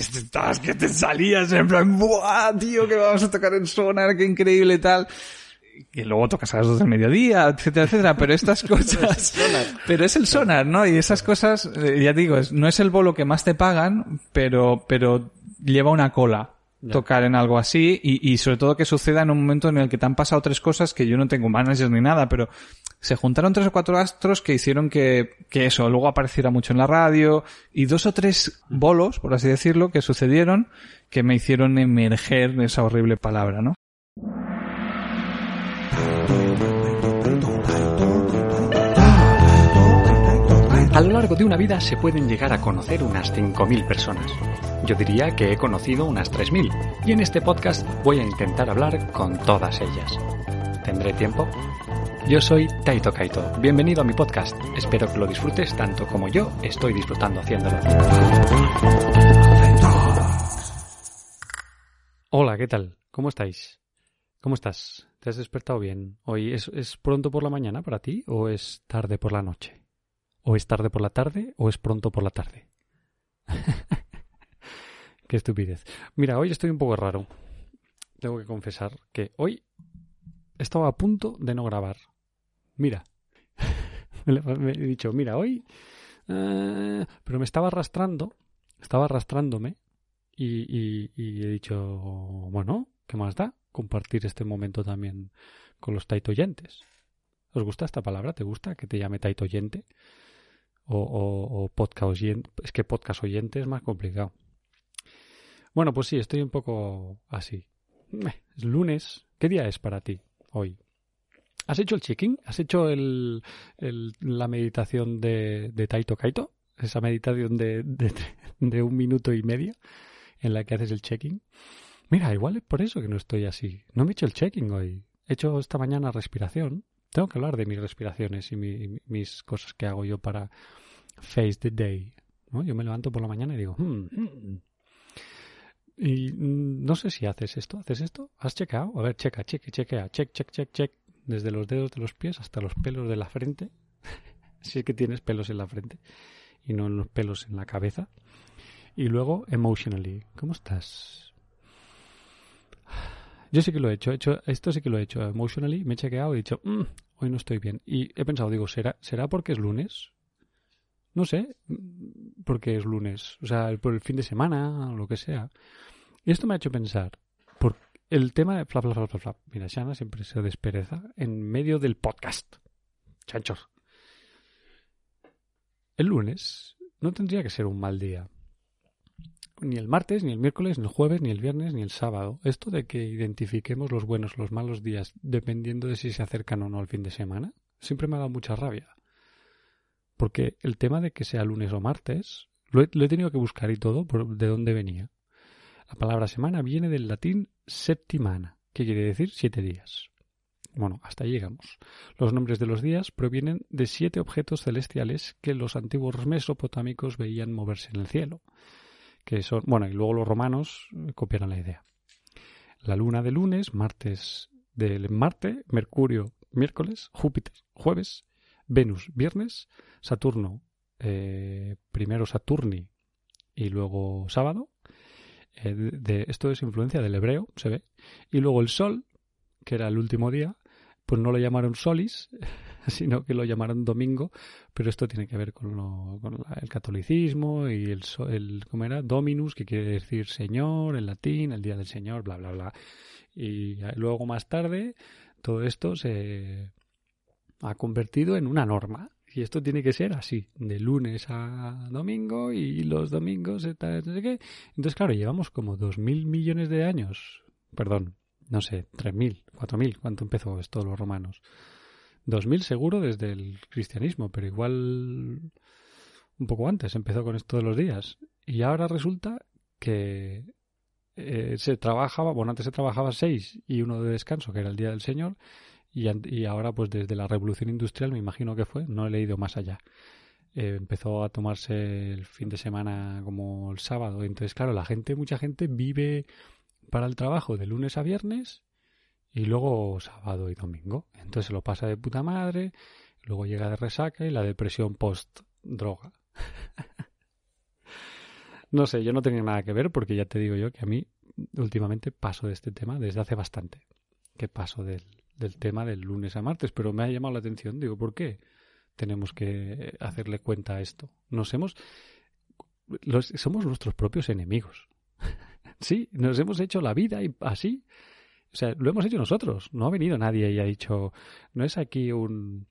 estabas que te salías en plan, ¡buah, tío, que vamos a tocar en Sonar, qué increíble tal! que luego tocas a las dos del mediodía, etcétera, etcétera, pero estas cosas, pero es el sonar, ¿no? Y esas cosas, eh, ya digo, es, no es el bolo que más te pagan, pero, pero lleva una cola tocar en algo así y, y sobre todo que suceda en un momento en el que te han pasado tres cosas que yo no tengo managers ni nada, pero se juntaron tres o cuatro astros que hicieron que, que eso luego apareciera mucho en la radio y dos o tres bolos, por así decirlo, que sucedieron que me hicieron emerger esa horrible palabra, ¿no? A lo largo de una vida se pueden llegar a conocer unas 5.000 personas. Yo diría que he conocido unas 3.000 y en este podcast voy a intentar hablar con todas ellas. ¿Tendré tiempo? Yo soy Taito Kaito. Bienvenido a mi podcast. Espero que lo disfrutes tanto como yo estoy disfrutando haciéndolo. Hola, ¿qué tal? ¿Cómo estáis? ¿Cómo estás? ¿Te has despertado bien? ¿Hoy es, es pronto por la mañana para ti o es tarde por la noche? ¿O es tarde por la tarde o es pronto por la tarde? Qué estupidez. Mira, hoy estoy un poco raro. Tengo que confesar que hoy estaba a punto de no grabar. Mira. me he dicho, mira, hoy... eh, pero me estaba arrastrando, estaba arrastrándome y, he dicho, bueno, ¿qué más da? Compartir este momento también con los taitoyentes. ¿Os gusta esta palabra? ¿Te gusta que te llame taitoyente? O, o, podcast oyente. Es que podcast oyente es más complicado. Bueno, pues sí, estoy un poco así. Es lunes. ¿Qué día es para ti hoy? ¿Has hecho el check-in? ¿Has hecho el, el- la meditación de, de Taito Kaito? Esa meditación de, de, de un minuto y medio en la que haces el check-in. Mira, igual es por eso que no estoy así. No me he hecho el check-in hoy. He hecho esta mañana respiración. Tengo que hablar de mis respiraciones y mi- mis cosas que hago yo para face the day. ¿no? Yo me levanto por la mañana y digo, "Hmm, hmm". y mm, no sé si haces esto. ¿Haces esto? ¿Has checado? A ver, checa, cheque, chequea, check, check, check, check. Desde los dedos de los pies hasta los pelos de la frente. si es que tienes pelos en la frente y no los pelos en la cabeza. Y luego, emotionally. ¿Cómo estás? Yo sí que lo he hecho. he hecho esto sí que lo he hecho. Emotionally me he chequeado y he dicho, "Mm, hoy no estoy bien. Y he pensado, digo, ¿será, ¿será porque es lunes? No sé, mm, porque es lunes. O sea, por el fin de semana o lo que sea. Y esto me ha hecho pensar, por el tema de flap, flap, flap, flap. Mira, Shana siempre se despereza en medio del podcast. Chanchos. El lunes no tendría que ser un mal día. Ni el martes, ni el miércoles, ni el jueves, ni el viernes, ni el sábado. Esto de que identifiquemos los buenos, los malos días, dependiendo de si se acercan o no al fin de semana, siempre me ha dado mucha rabia. Porque el tema de que sea lunes o martes, lo he, tenido que buscar y todo, por de dónde venía. La palabra semana viene del latín septimana, que quiere decir siete días. Bueno, hasta ahí llegamos. Los nombres de los días provienen de siete objetos celestiales que los antiguos mesopotámicos veían moverse en el cielo. Que son, bueno, y luego los romanos eh, copiaron la idea. La luna de lunes, martes del Marte, Mercurio miércoles, Júpiter jueves, Venus viernes, Saturno eh, primero Saturni y luego sábado. Eh, de, esto es influencia del hebreo, se ve. Y luego el Sol, que era el último día, pues no lo llamaron Solis, sino que lo llamaron Domingo, pero esto tiene que ver con, lo- con la- el catolicismo y el, el, ¿cómo era? Dominus, que quiere decir Señor en latín, el día del Señor, bla, bla, bla. Y luego más tarde todo esto se ha convertido en una norma. Y esto tiene que ser así, de lunes a domingo y los domingos, no sé qué. Entonces, claro, llevamos como dos mil millones de años. Perdón, no sé, tres mil, cuatro mil. ¿Cuánto empezó esto los romanos? Dos mil seguro desde el cristianismo, pero igual un poco antes empezó con esto de los días. Y ahora resulta que eh, se trabajaba, bueno, antes se trabajaba seis y uno de descanso, que era el Día del Señor, y, y ahora pues desde la Revolución Industrial, me imagino que fue, no he leído más allá. Eh, empezó a tomarse el fin de semana como el sábado, entonces claro, la gente, mucha gente vive para el trabajo de lunes a viernes y luego sábado y domingo. Entonces se lo pasa de puta madre, luego llega de resaca y la depresión post droga. No sé, yo no tenía nada que ver porque ya te digo yo que a mí últimamente paso de este tema desde hace bastante. Que paso del, del tema del lunes a martes, pero me ha llamado la atención. Digo, ¿por qué tenemos que hacerle cuenta a esto? Nos hemos. Los, somos nuestros propios enemigos. sí, nos hemos hecho la vida y así. O sea, lo hemos hecho nosotros. No ha venido nadie y ha dicho, no es aquí un,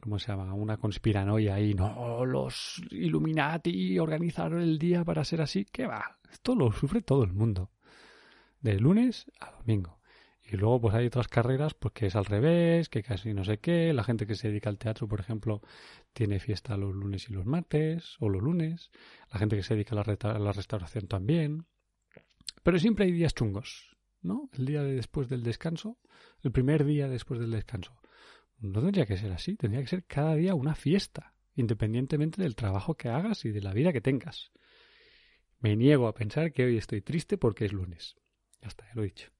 ¿cómo se llama? Una conspiranoia ahí. No, los Illuminati organizaron el día para ser así. ¿Qué va? Esto lo sufre todo el mundo. De lunes a domingo. Y luego pues hay otras carreras pues que es al revés, que casi no sé qué. La gente que se dedica al teatro, por ejemplo, tiene fiesta los lunes y los martes, o los lunes. La gente que se dedica a la, a la restauración también. Pero siempre hay días chungos, ¿no? El día de después del descanso, el primer día después del descanso. No tendría que ser así, tendría que ser cada día una fiesta, independientemente del trabajo que hagas y de la vida que tengas. Me niego a pensar que hoy estoy triste porque es lunes. Ya está, ya lo he dicho.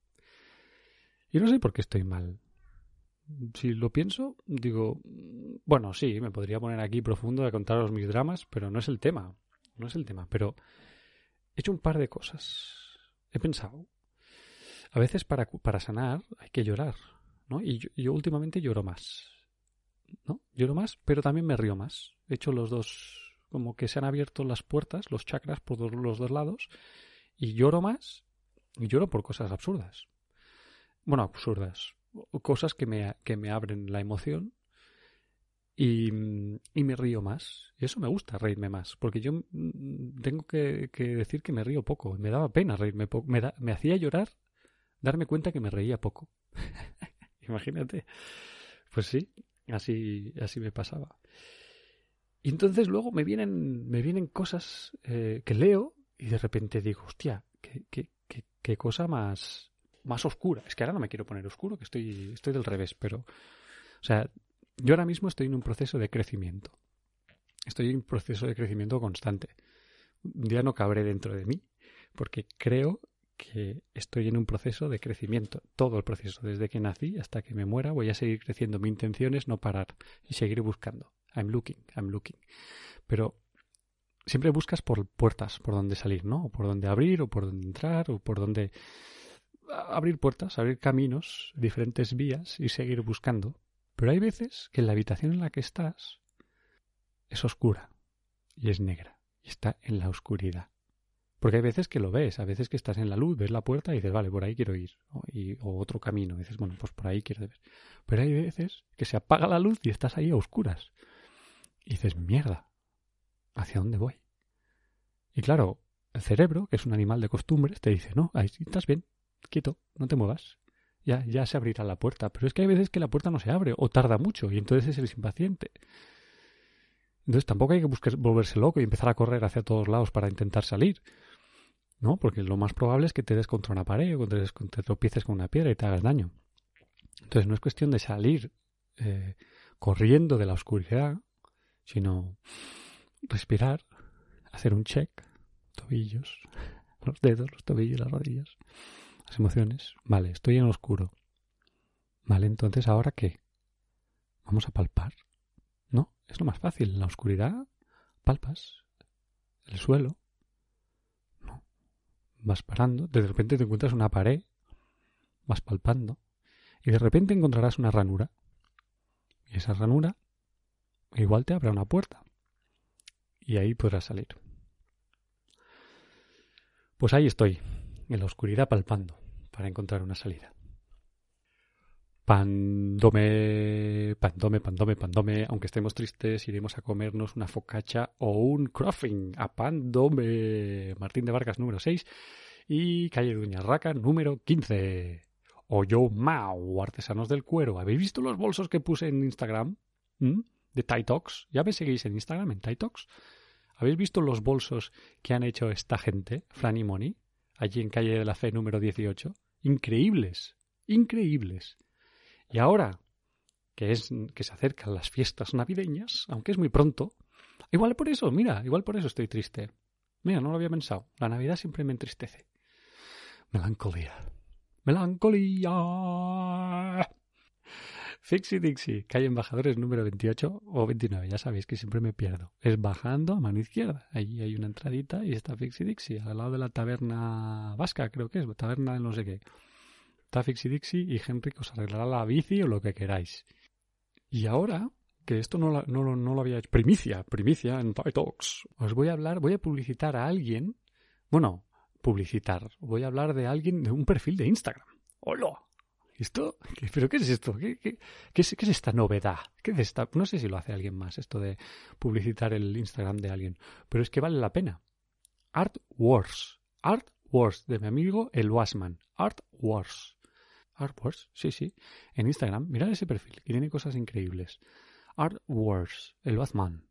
Y no sé por qué estoy mal. Si lo pienso, digo, bueno, sí, me podría poner aquí profundo a contaros mis dramas, pero no es el tema. No es el tema. Pero he hecho un par de cosas. He pensado. A veces para, para sanar hay que llorar, ¿no? Y yo, últimamente lloro más. ¿No? Lloro más, pero también me río más. He hecho los dos, como que se han abierto las puertas, los chakras por los dos lados, y lloro más, y lloro por cosas absurdas bueno, absurdas, cosas que me, que me abren la emoción y, y, me río más. Y eso me gusta, reírme más, porque yo mm, tengo que, que decir que me río poco. Me daba pena reírme poco. Me, da, me hacía llorar darme cuenta que me reía poco. Imagínate. Pues sí, así, así me pasaba. Y entonces luego me vienen, me vienen cosas eh, que leo y de repente digo, hostia, qué, qué, qué, cosa más, más oscura. Es que ahora no me quiero poner oscuro, que estoy, estoy del revés, pero. O sea, yo ahora mismo estoy en un proceso de crecimiento. Estoy en un proceso de crecimiento constante. Un día no cabré dentro de mí, porque creo que estoy en un proceso de crecimiento. Todo el proceso, desde que nací hasta que me muera, voy a seguir creciendo. Mi intención es no parar y seguir buscando. I'm looking, I'm looking. Pero siempre buscas por puertas, por donde salir, ¿no? O por dónde abrir, o por dónde entrar, o por dónde abrir puertas, abrir caminos, diferentes vías y seguir buscando. Pero hay veces que la habitación en la que estás es oscura y es negra y está en la oscuridad. Porque hay veces que lo ves, a veces que estás en la luz, ves la puerta y dices, vale, por ahí quiero ir. O, o otro camino, dices, bueno, pues por ahí quiero ir. Pero hay veces que se apaga la luz y estás ahí a oscuras. Y dices, mierda, ¿hacia dónde voy? Y claro, el cerebro, que es un animal de costumbres, te dice, no, ahí estás bien, quieto, no te muevas. Ya, ya se abrirá la puerta. Pero es que hay veces que la puerta no se abre o tarda mucho y entonces eres impaciente. Entonces tampoco hay que buscar volverse loco y empezar a correr hacia todos lados para intentar salir. ¿No? Porque lo más probable es que te des contra una pared o te, te tropieces con una piedra y te hagas daño. Entonces no es cuestión de salir eh, corriendo de la oscuridad, sino respirar, hacer un check, tobillos, los dedos, los tobillos, las rodillas, las emociones. Vale, estoy en oscuro. Vale, entonces ahora qué? Vamos a palpar. ¿No? Es lo más fácil. En la oscuridad palpas el suelo. Vas parando. De repente te encuentras una pared. Vas palpando. Y de repente encontrarás una ranura. Y esa ranura igual te abre una puerta. Y ahí podrás salir. Pues ahí estoy, en la oscuridad palpando para encontrar una salida. Pandome, pandome, pandome, pandome. Aunque estemos tristes, iremos a comernos una focacha o un croffing a Pandome. Martín de Vargas, número 6. Y calle Duña Raca, número 15. O yo Mao, artesanos del cuero. ¿Habéis visto los bolsos que puse en Instagram? ¿Mm? De Talks. ¿Ya me seguís en Instagram, en Talks? ¿Habéis visto los bolsos que han hecho esta gente, Fran y Moni? allí en calle de la Fe número 18. Increíbles, increíbles. Y ahora que es que se acercan las fiestas navideñas, aunque es muy pronto, igual por eso, mira, igual por eso estoy triste. Mira, no lo había pensado. La Navidad siempre me entristece. Melancolía. Melancolía. Fixie Dixie, calle Embajadores número 28 o 29, ya sabéis que siempre me pierdo. Es bajando a mano izquierda. Allí hay una entradita y está Fixie Dixie, al lado de la taberna vasca, creo que es, taberna de no sé qué. Está Fixie Dixie y Henry os arreglará la bici o lo que queráis. Y ahora, que esto no, lo había hecho, primicia, primicia en Toy Talks, os voy a hablar, voy a publicitar a alguien, bueno, publicitar, voy a hablar de alguien de un perfil de Instagram. ¡Hola! ¿Esto? ¿Pero qué es esto? ¿Qué, es, qué es, esta novedad? ¿Qué es? No sé si lo hace alguien más, esto de publicitar el Instagram de alguien, pero es que vale la pena. Art Wars. Art Wars, de mi amigo el Wasman. Art Wars. Art Wars, sí, sí. En Instagram, mirad ese perfil, que tiene cosas increíbles. Art Wars, el Wasman.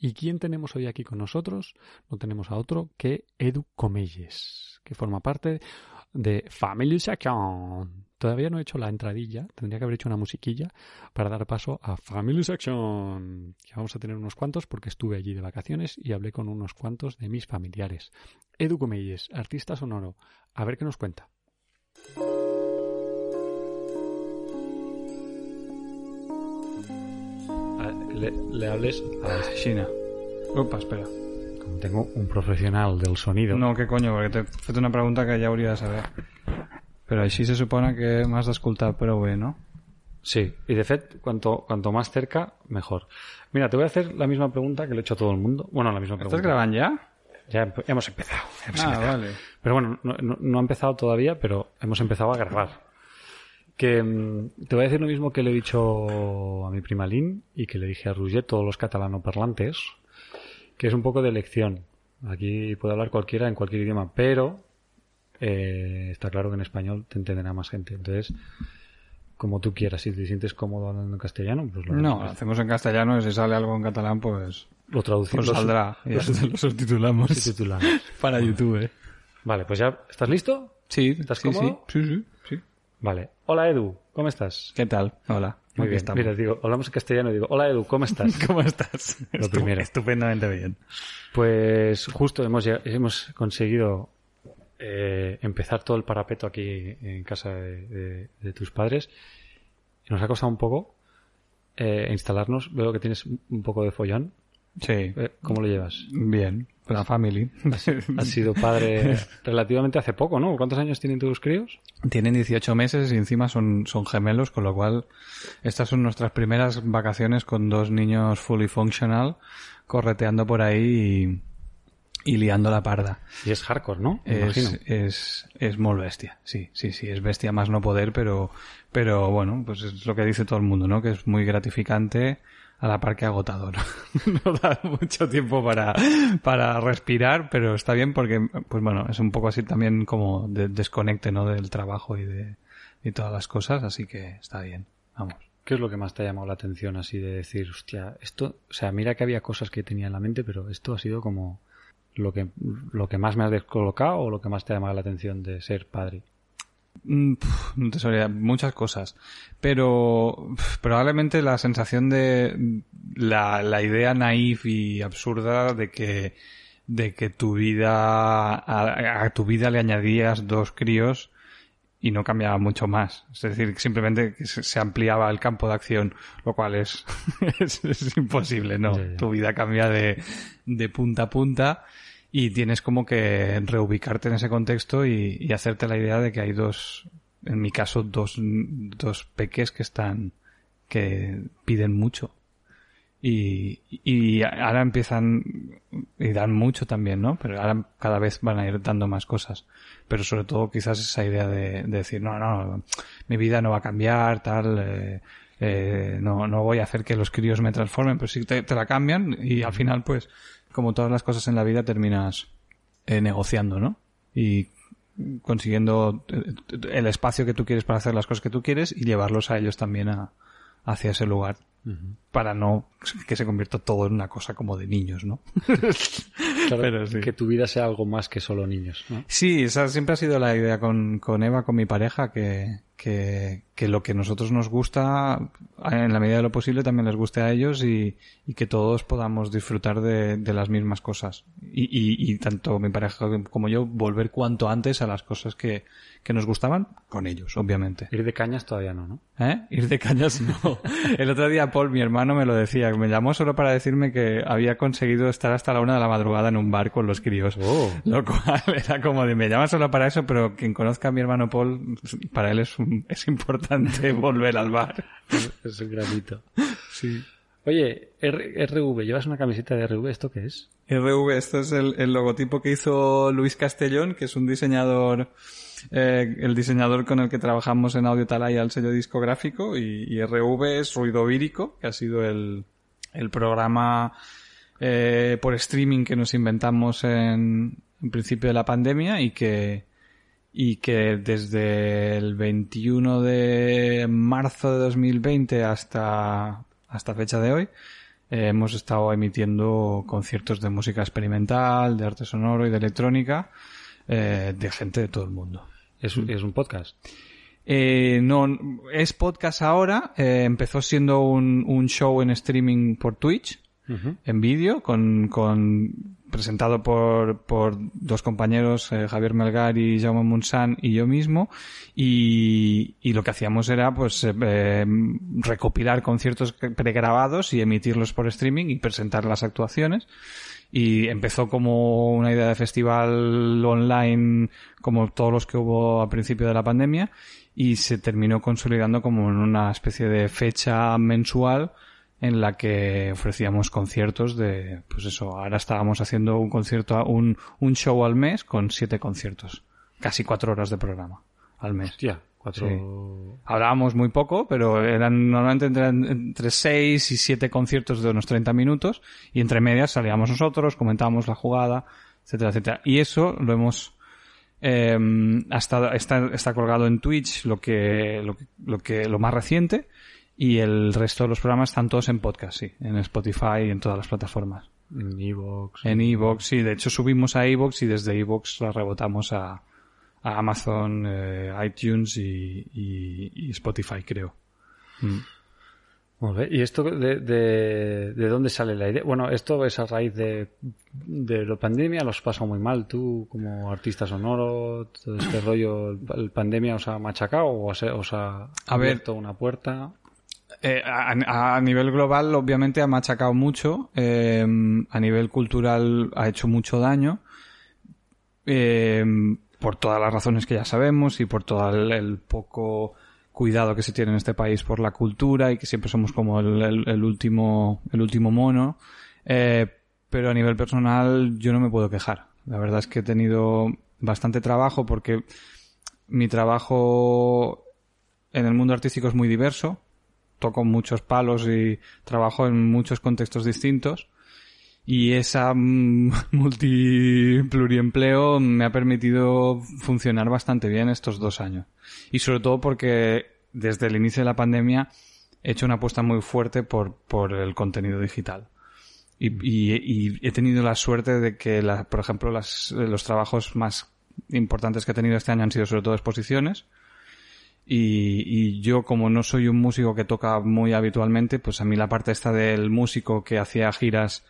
¿Y quién tenemos hoy aquí con nosotros? No tenemos a otro que Edu Comelles, que forma parte de Family Section. Todavía no he hecho la entradilla, tendría que haber hecho una musiquilla para dar paso a Family Section. Que vamos a tener unos cuantos porque estuve allí de vacaciones y hablé con unos cuantos de mis familiares. Edu Comelles, artista sonoro. A ver qué nos cuenta. Le, le hables a China. Opa, espera. Como tengo un profesional del sonido. No, què conyo, perquè t'he fet una pregunta que ja hauria de saber. Però així se supone que m'has d'escoltar prou bé, ¿no? Sí, y de fet, cuanto, cuanto más cerca, mejor. Mira, te voy a hacer la misma pregunta que le he hecho a todo el mundo. Bueno, la misma pregunta. ¿Estás grabando ya? Ya, hemos empezado. ya hemos Ah, empezado. vale. Pero bueno, no, no- no ha empezado todavía, pero hemos empezado a grabar. Que mm, te voy a decir lo mismo que le he dicho a mi prima Lynn y que le dije a Roger, todos los catalanoparlantes, que es un poco de elección. Aquí puede hablar cualquiera en cualquier idioma, pero eh, está claro que en español te entenderá más gente. Entonces, como tú quieras, si te sientes cómodo hablando en castellano, pues lo, No, lo hacemos en castellano y si sale algo en catalán, pues, lo traducimos. pues saldrá. Y ya lo subtitulamos subtitulamos. para YouTube. ¿eh? Vale, pues ya, ¿estás listo? Sí, ¿Estás sí, cómodo? Sí, sí, sí. Vale. Hola Edu, ¿cómo estás? ¿Qué tal? Hola. Muy bien. estamos. Mira, digo, hablamos en castellano y digo, hola Edu, ¿cómo estás? ¿Cómo estás? Lo primero. Estupendamente bien. Pues justo hemos, hemos conseguido eh, empezar todo el parapeto aquí en casa de, de- de tus padres. Y nos ha costado un poco eh, instalarnos. Veo que tienes un poco de follón. Sí. Eh, ¿Cómo lo llevas? Bien. La family. Has sido padre relativamente hace poco, ¿no? ¿Cuántos años tienen tus críos? Tienen 18 meses y encima son, son gemelos, con lo cual estas son nuestras primeras vacaciones con dos niños fully functional correteando por ahí y, y liando la parda. Y es hardcore, ¿no? Me imagino. Es, es, es muy bestia, sí, sí, sí, es bestia más no poder, pero, pero bueno, pues es lo que dice todo el mundo, ¿no? Que es muy gratificante a la par que agotador. no da mucho tiempo para, para respirar, pero está bien porque, pues bueno, es un poco así también como de desconecte, ¿no? Del trabajo y de, y todas las cosas, así que está bien, vamos. ¿Qué es lo que más te ha llamado la atención así de decir, hostia, esto, o sea, mira que había cosas que tenía en la mente, pero esto ha sido como lo que, lo que más me ha descolocado o lo que más te ha llamado la atención de ser padre? Mm, No te sabría, muchas cosas. Pero probablemente la sensación de la, la idea naif y absurda de que, de que tu vida, a, a tu vida le añadías dos críos y no cambiaba mucho más. Es decir, simplemente que se, ampliaba el campo de acción, lo cual es, es, es imposible, ¿no? Tu vida cambia de, de punta a punta y tienes como que reubicarte en ese contexto y, hacerte la idea de que hay dos, en mi caso, dos, dos peques que están, que piden mucho. Y, y ahora empiezan, y dan mucho también, ¿no? Pero ahora cada vez van a ir dando más cosas. Pero sobre todo quizás esa idea de, de decir, no, no, mi vida no va a cambiar, tal, eh, eh, no, no voy a hacer que los críos me transformen, pero sí te la cambian y al final, pues, como todas las cosas en la vida, terminas eh, negociando, ¿no? Y consiguiendo eh, el espacio que tú quieres para hacer las cosas que tú quieres y llevarlos a ellos también a, hacia ese lugar para no que se convierta todo en una cosa como de niños, ¿no? Claro, Pero sí. que tu vida sea algo más que solo niños, ¿no? Sí, esa siempre ha sido la idea con, con Eva, con mi pareja, que, que, que lo que a nosotros nos gusta, en la medida de lo posible, también les guste a ellos y, y que todos podamos disfrutar de, de las mismas cosas. Y, y, y, tanto mi pareja como yo volver cuanto antes a las cosas que, que nos gustaban con ellos, obviamente. Ir de cañas todavía no, ¿no? ¿Eh? Ir de cañas no. El otro día Paul, mi hermano, me lo decía. Me llamó solo para decirme que había conseguido estar hasta la una de la madrugada en un bar con los críos. Oh. Lo cual era como de, me llama solo para eso, pero quien conozca a mi hermano Paul, para él es, un, es importante volver al bar. Es un granito. Sí. Oye, R RV, ¿llevas una camiseta de RV? ¿Esto qué es? RV, esto es el, el logotipo que hizo Luis Castellón, que es un diseñador, eh, el diseñador con el que trabajamos en Audio Talaya, el sello discográfico, y, y RV es Ruido Vírico, que ha sido el, el programa eh, por streaming que nos inventamos en, en principio de la pandemia y que, y que desde el 21 de marzo de 2020 hasta, hasta fecha de hoy eh, hemos estado emitiendo conciertos de música experimental, de arte sonoro y de electrónica eh, de gente de todo el mundo. Es un, es un podcast. Eh, no, es podcast ahora. Eh, empezó siendo un, un show en streaming por Twitch, en vídeo, con, con, presentado por, por dos compañeros, eh, Javier Melgar y Jaume Munsan y yo mismo. Y, y lo que hacíamos era, pues, eh, eh, recopilar conciertos pregrabados y emitirlos por streaming y presentar las actuaciones y empezó como una idea de festival online como todos los que hubo al principio de la pandemia y se terminó consolidando como en una especie de fecha mensual en la que ofrecíamos conciertos de, pues eso, ahora estábamos haciendo un concierto, un, un show al mes con siete conciertos. Casi cuatro horas de programa al mes. Hostia, cuatro... Sí. Hablábamos muy poco, pero eran normalmente entre, entre 6 y 7 conciertos de unos 30 minutos y entre medias salíamos nosotros, comentábamos la jugada, etcétera, etcétera. Y eso lo hemos eh, hasta está, está colgado en Twitch lo que, lo que lo que lo más reciente y el resto de los programas están todos en podcast, sí, en Spotify y en todas las plataformas. En Evox. En Evox, sí, de hecho subimos a Evox y desde Evox la rebotamos a, a Amazon, eh, iTunes y, y, y, Spotify, creo. Mm. ¿Y esto de, de, de, dónde sale la idea? Bueno, esto es a raíz de, de la pandemia, los pasa muy mal. Tú, como artista sonoro, todo este rollo, ¿el pandemia os ha machacado o os, os ha A abierto ver, una puerta? Eh, a, nivel global, obviamente, ha machacado mucho. Eh, a nivel cultural, ha hecho mucho daño. Eh, por todas las razones que ya sabemos y por todo el, poco cuidado que se tiene en este país por la cultura y que siempre somos como el último el último mono eh, pero a nivel personal yo no me puedo quejar la verdad es que he tenido bastante trabajo porque mi trabajo en el mundo artístico es muy diverso toco muchos palos y trabajo en muchos contextos distintos y esa multi pluriempleo me ha permitido funcionar bastante bien estos dos años. Y sobre todo porque desde el inicio de la pandemia he hecho una apuesta muy fuerte por, por el contenido digital. Y, y, y he tenido la suerte de que, la, por ejemplo, las, los trabajos más importantes que he tenido este año han sido sobre todo exposiciones. Y, y, yo, como no soy un músico que toca muy habitualmente, pues a mí la parte esta del músico que hacía giras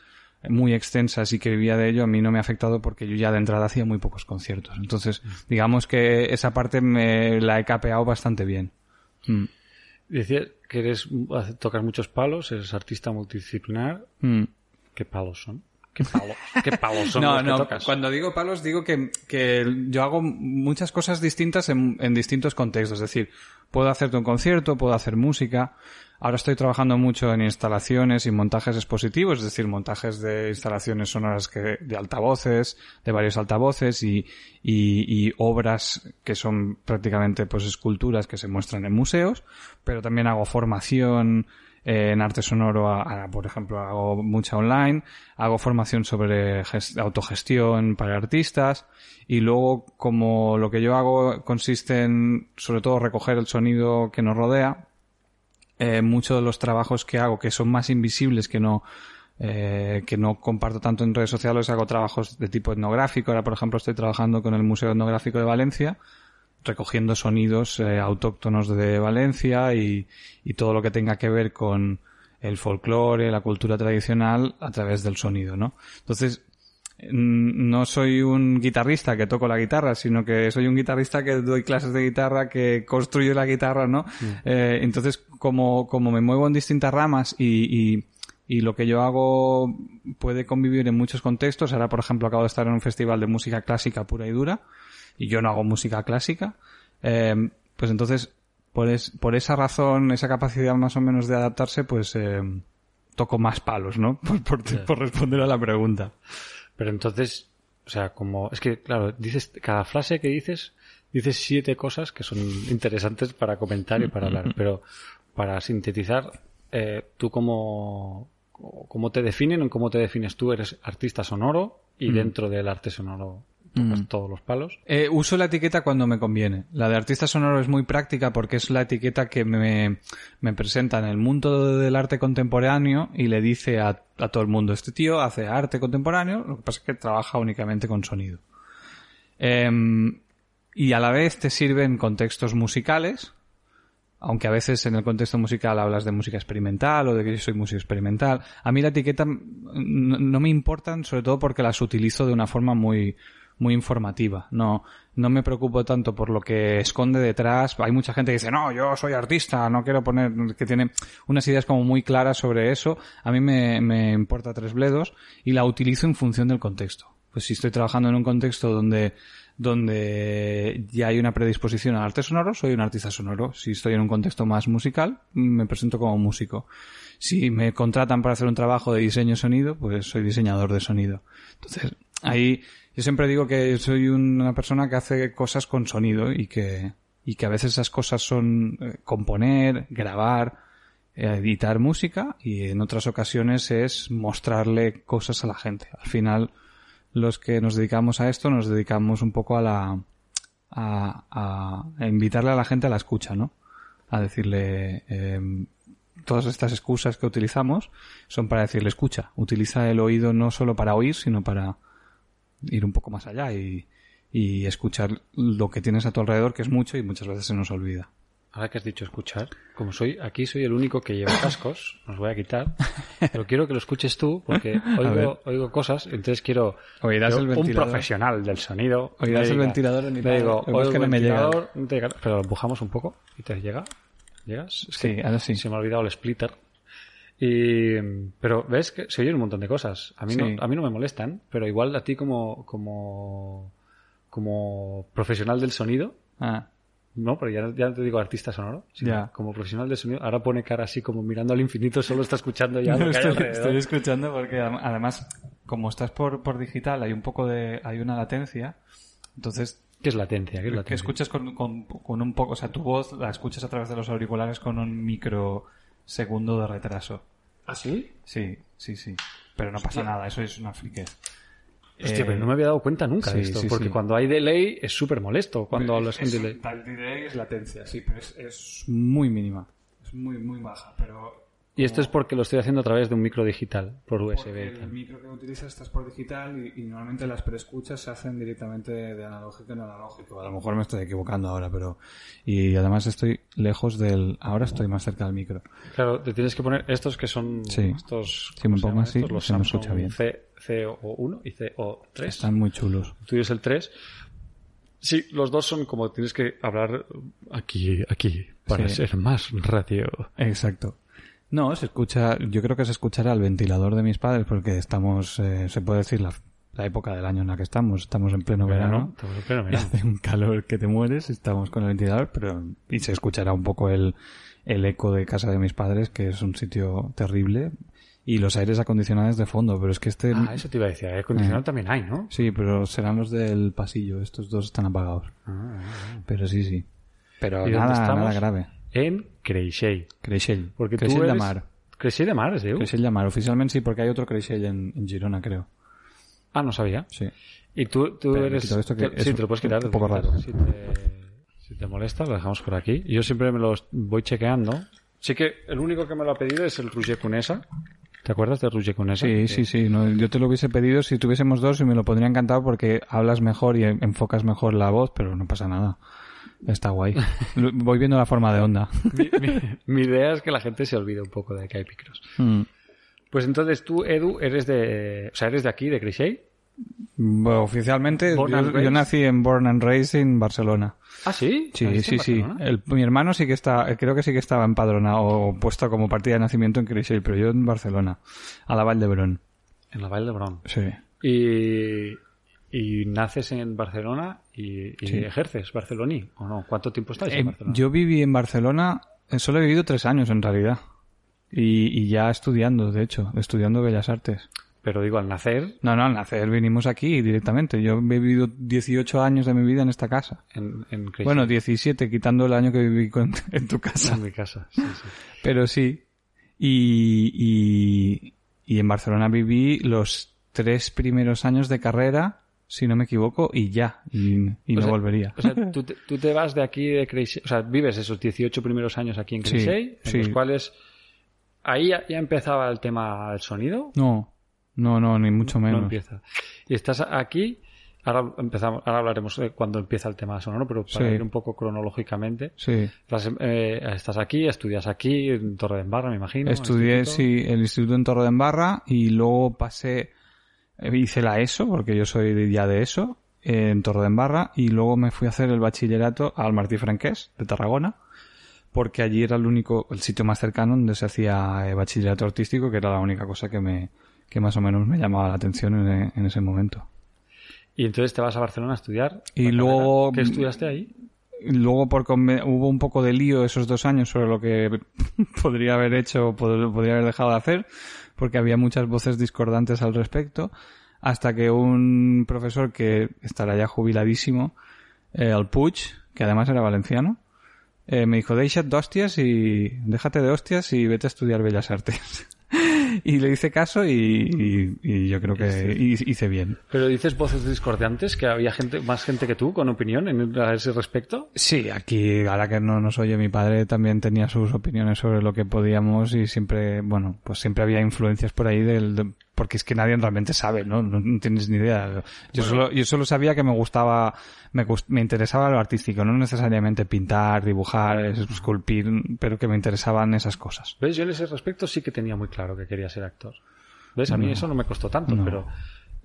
muy extensas y que vivía de ello, a mí no me ha afectado porque yo ya de entrada hacía muy pocos conciertos. Entonces, digamos que esa parte me la he capeado bastante bien. Mm. Decía que eres, tocas muchos palos, eres artista multidisciplinar. Mm. ¿Qué palos son? ¿Qué, palo, ¿Qué palos son no, los que no, tocas? Cuando digo palos, digo que, que yo hago muchas cosas distintas en, en distintos contextos. Es decir, puedo hacerte un concierto, puedo hacer música, Ahora estoy trabajando mucho en instalaciones y montajes expositivos, es decir, montajes de instalaciones sonoras que, de altavoces, de varios altavoces y, y, y, obras que son prácticamente pues esculturas que se muestran en museos, pero también hago formación eh, en arte sonoro, por ejemplo, hago mucha online, hago formación sobre autogestión para artistas y luego como lo que yo hago consiste en sobre todo recoger el sonido que nos rodea, eh, muchos de los trabajos que hago que son más invisibles que no eh, que no comparto tanto en redes sociales hago trabajos de tipo etnográfico. Ahora por ejemplo estoy trabajando con el Museo Etnográfico de Valencia recogiendo sonidos eh, autóctonos de Valencia y, y todo lo que tenga que ver con el folclore, la cultura tradicional a través del sonido, ¿no? Entonces, no soy un guitarrista que toco la guitarra, sino que soy un guitarrista que doy clases de guitarra, que construyo la guitarra, ¿no? Eh, entonces, como, como me muevo en distintas ramas y, y, y lo que yo hago puede convivir en muchos contextos. Ahora, por ejemplo, acabo de estar en un festival de música clásica pura y dura y yo no hago música clásica. Eh, pues entonces, por, es- por esa razón, esa capacidad más o menos de adaptarse, pues eh, toco más palos, ¿no? Por, por, por responder a la pregunta. Pero entonces, o sea, como, es que, claro, dices, cada frase que dices, dices siete cosas que son interesantes para comentar y para hablar. Pero para sintetizar, eh, tú cómo, cómo te definen o cómo te defines tú, eres artista sonoro y dentro del arte sonoro tocas todos los palos. Eh, uso la etiqueta cuando me conviene. La de artista sonoro es muy práctica porque es la etiqueta que me, me presenta en el mundo del arte contemporáneo y le dice a, a todo el mundo, este tío hace arte contemporáneo, lo que pasa es que trabaja únicamente con sonido. Em, y a la vez te sirve en contextos musicales, aunque a veces en el contexto musical hablas de música experimental o de que yo soy músico experimental. A mí la etiqueta mm, no, no me importan, sobre todo porque las utilizo de una forma muy, muy informativa. No, no me preocupo tanto por lo que esconde detrás. Hay mucha gente que dice, no, yo soy artista, no quiero poner, que tiene unas ideas como muy claras sobre eso. A mí me, me importa tres bledos y la utilizo en función del contexto. Pues si estoy trabajando en un contexto donde donde ya hay una predisposición al arte sonoro, soy un artista sonoro. Si estoy en un contexto más musical, me presento como músico. Si me contratan para hacer un trabajo de diseño sonido, pues soy diseñador de sonido. Entonces, ahí yo siempre digo que soy una persona que hace cosas con sonido y que, y que a veces esas cosas son eh, componer, grabar, eh, editar música y en otras ocasiones es mostrarle cosas a la gente. Al final, los que nos dedicamos a esto nos dedicamos un poco a la a, a- invitarle a la gente a la escucha, ¿no? A decirle em, todas estas excusas que utilizamos son para decirle escucha, utiliza el oído no solo para oír, sino para ir un poco más allá y, y escuchar lo que tienes a tu alrededor, que es mucho y muchas veces se nos olvida. Ahora que has dicho escuchar, como soy, aquí soy el único que lleva cascos, los voy a quitar, pero quiero que lo escuches tú porque oigo, oigo cosas, entonces quiero Oirás un profesional del sonido. Oirás el diga- ventilador en digo, oigo es que no me llega, pero lo empujamos un poco y te llega. ¿Llegas? Es Sí, que ahora sí. Se me ha olvidado el splitter. Y, pero ves que se oyen un montón de cosas. A mí, Sí. no, a mí no me molestan, pero igual a ti como, como, como profesional del sonido, Ah, no, pero ya, ya no te digo artista sonoro. sino Ya. Como profesional de sonido. Ahora pone cara así como mirando al infinito, solo está escuchando ya lo que estoy, estoy escuchando porque adem- además, como estás por, por digital, hay un poco de, hay una latencia. Entonces, ¿Qué es latencia? ¿Qué es que latencia? escuchas con, con, con un poco, o sea, tu voz la escuchas a través de los auriculares con un microsegundo de retraso. ¿Ah, sí? Sí, sí, sí. Pero no pasa nada, eso es una friquez. Hostia, Eh, pero no me había dado cuenta nunca de sí, esto. sí, porque sí. cuando hay delay es súper molesto. Cuando hablas con delay. tal delay es latencia, sí, pero es, es muy mínima. Es muy, muy baja, pero Y esto es porque lo estoy haciendo a través de un micro digital por USB. Porque el micro que utilizas estás por digital y, y normalmente las preescuchas se hacen directamente de analógico en analógico. A lo mejor me estoy equivocando ahora, pero... Y además estoy lejos del... Ahora estoy más cerca del micro. Claro, te tienes que poner estos que son Sí. estos, Si me ¿cómo se pongo llaman así, estos? los se me escucha bien. C, CO1 y CO3. Están muy chulos. Tuyo es el 3. Sí, los dos son como tienes que hablar aquí, aquí, para Sí. ser más radio. Exacto. No, se escucha... Yo creo que se escuchará el ventilador de mis padres porque estamos... eh, se puede decir la, la época del año en la que estamos. Estamos en pleno verano. Estamos en pleno Y verano. hace un calor que te mueres, estamos con el ventilador, pero y se escuchará un poco el, el eco de casa de mis padres, que es un sitio terrible, y los aires acondicionados de fondo, pero es que este... Ah, eso te iba a decir. Aire acondicionado también hay, ¿no? Sí, pero serán los del pasillo, estos dos están apagados. Ah, ah. Pero sí, sí. Pero ¿Y dónde nada, nada grave. En Creixell. Creixell. Porque tú Creixell de. Mar. Creixell de Mar, es diu? Creixell de Mar. Oficialmente sí, porque hay otro Creixell en, en Girona, creo. Ah, no sabía. Sí. Y tú, tú eres... esto que te- es sí, te lo puedes quitar. un poco raro. Si te, si te molesta, lo dejamos por aquí. Yo siempre me los voy chequeando. Sí que el único que me lo ha pedido es el Roger Cunesa. ¿Te acuerdas de Roger Conesa? Sí, Que- sí, sí. No, yo te lo hubiese pedido si tuviésemos dos y me lo pondría encantado porque hablas mejor y enfocas mejor la voz, pero no pasa nada. Está guay. Voy viendo la forma de onda. mi, mi- mi idea es que la gente se olvide un poco de que hay picros. Mm. Pues entonces tú, Edu, eres de, o sea, eres de aquí, de Creixell. Bueno, oficialmente, yo, nací en Born and Raised en Barcelona. Ah, sí. Sí, ¿Naciste sí, sí. El- mi hermano sí que está, creo que sí que estaba empadronado o puesto como partida de nacimiento en Creixell, pero yo en Barcelona, a la Vall d'Hebron. En la Vall d'Hebron. Sí. Y, y naces en Barcelona y, y Sí. ejerces barceloní, ¿o no? ¿Cuánto tiempo estáis en Eh, Barcelona? yo viví en Barcelona, eh, solo he vivido tres años en realidad. Y, y ya estudiando, de hecho, estudiando Bellas Artes. Pero digo, al nacer No, no, al nacer vinimos aquí directamente. Yo he vivido 18 años de mi vida en esta casa. en. Bueno, 17, quitando el año que viví con- en tu casa. en mi casa. Sí, sí. Pero sí. Y, y, y en Barcelona viví los tres primeros años de carrera, si no me equivoco, y ya. Y, no sea, volvería. O sea, tú te, tú te vas de aquí de Creixell, o sea, vives esos 18 primeros años aquí en Sí, Creixell, en sí. los cuales ahí ya, ya empezaba el tema del sonido, No, no, no, ni mucho no menos. empieza. Y estás aquí, ahora empezamos, ahora hablaremos de cuando empieza el tema sonoro, pero para Sí. ir un poco cronológicamente, Sí. estás, eh, estás aquí, estudias aquí en Torre de Embarra, me imagino. Estudié, instituto. sí, el instituto en Torre de Embarra y luego pasé, eh, hice la ESO, porque yo soy ya de ESO, en Torre de Embarra, y luego me fui a hacer el bachillerato al Martí Franqués, de Tarragona, porque allí era el único, el sitio más cercano donde se hacía eh, bachillerato artístico, que era la única cosa que me, que más o menos me llamaba la atención en, en ese momento. Y entonces te vas a Barcelona a estudiar. Y luego- carrera. ¿Qué estudiaste ahí? Luego por hubo un poco de lío esos dos años sobre lo que podría haber hecho o pod- podría haber dejado de hacer, porque había muchas voces discordantes al respecto, hasta que un profesor que estará ya jubiladísimo, eh, Puig, que además era valenciano, eh, me dijo, déjate de hostias y déjate de hostias y vete a estudiar Bellas Artes. y le hice caso y, y- y yo creo que hi- hice bien. Pero dices voces discordantes, que había gente, más gente que tú con opinión en, a ese respecto. Sí, aquí, ahora que no nos oye mi padre, también tenía sus opiniones sobre lo que podíamos y siempre, bueno, pues siempre había influencias por ahí del, de- porque es que nadie realmente sabe, ¿no? No, no tienes ni idea. Yo solo, yo solo sabía que me gustaba, me, me interesaba lo artístico, no necesariamente pintar, dibujar, es- esculpir, pero que me interesaban esas cosas. ¿Ves? Yo en ese respecto sí que tenía muy claro que quería ser actor. ¿Ves? A mí No. eso no me costó tanto, No. pero,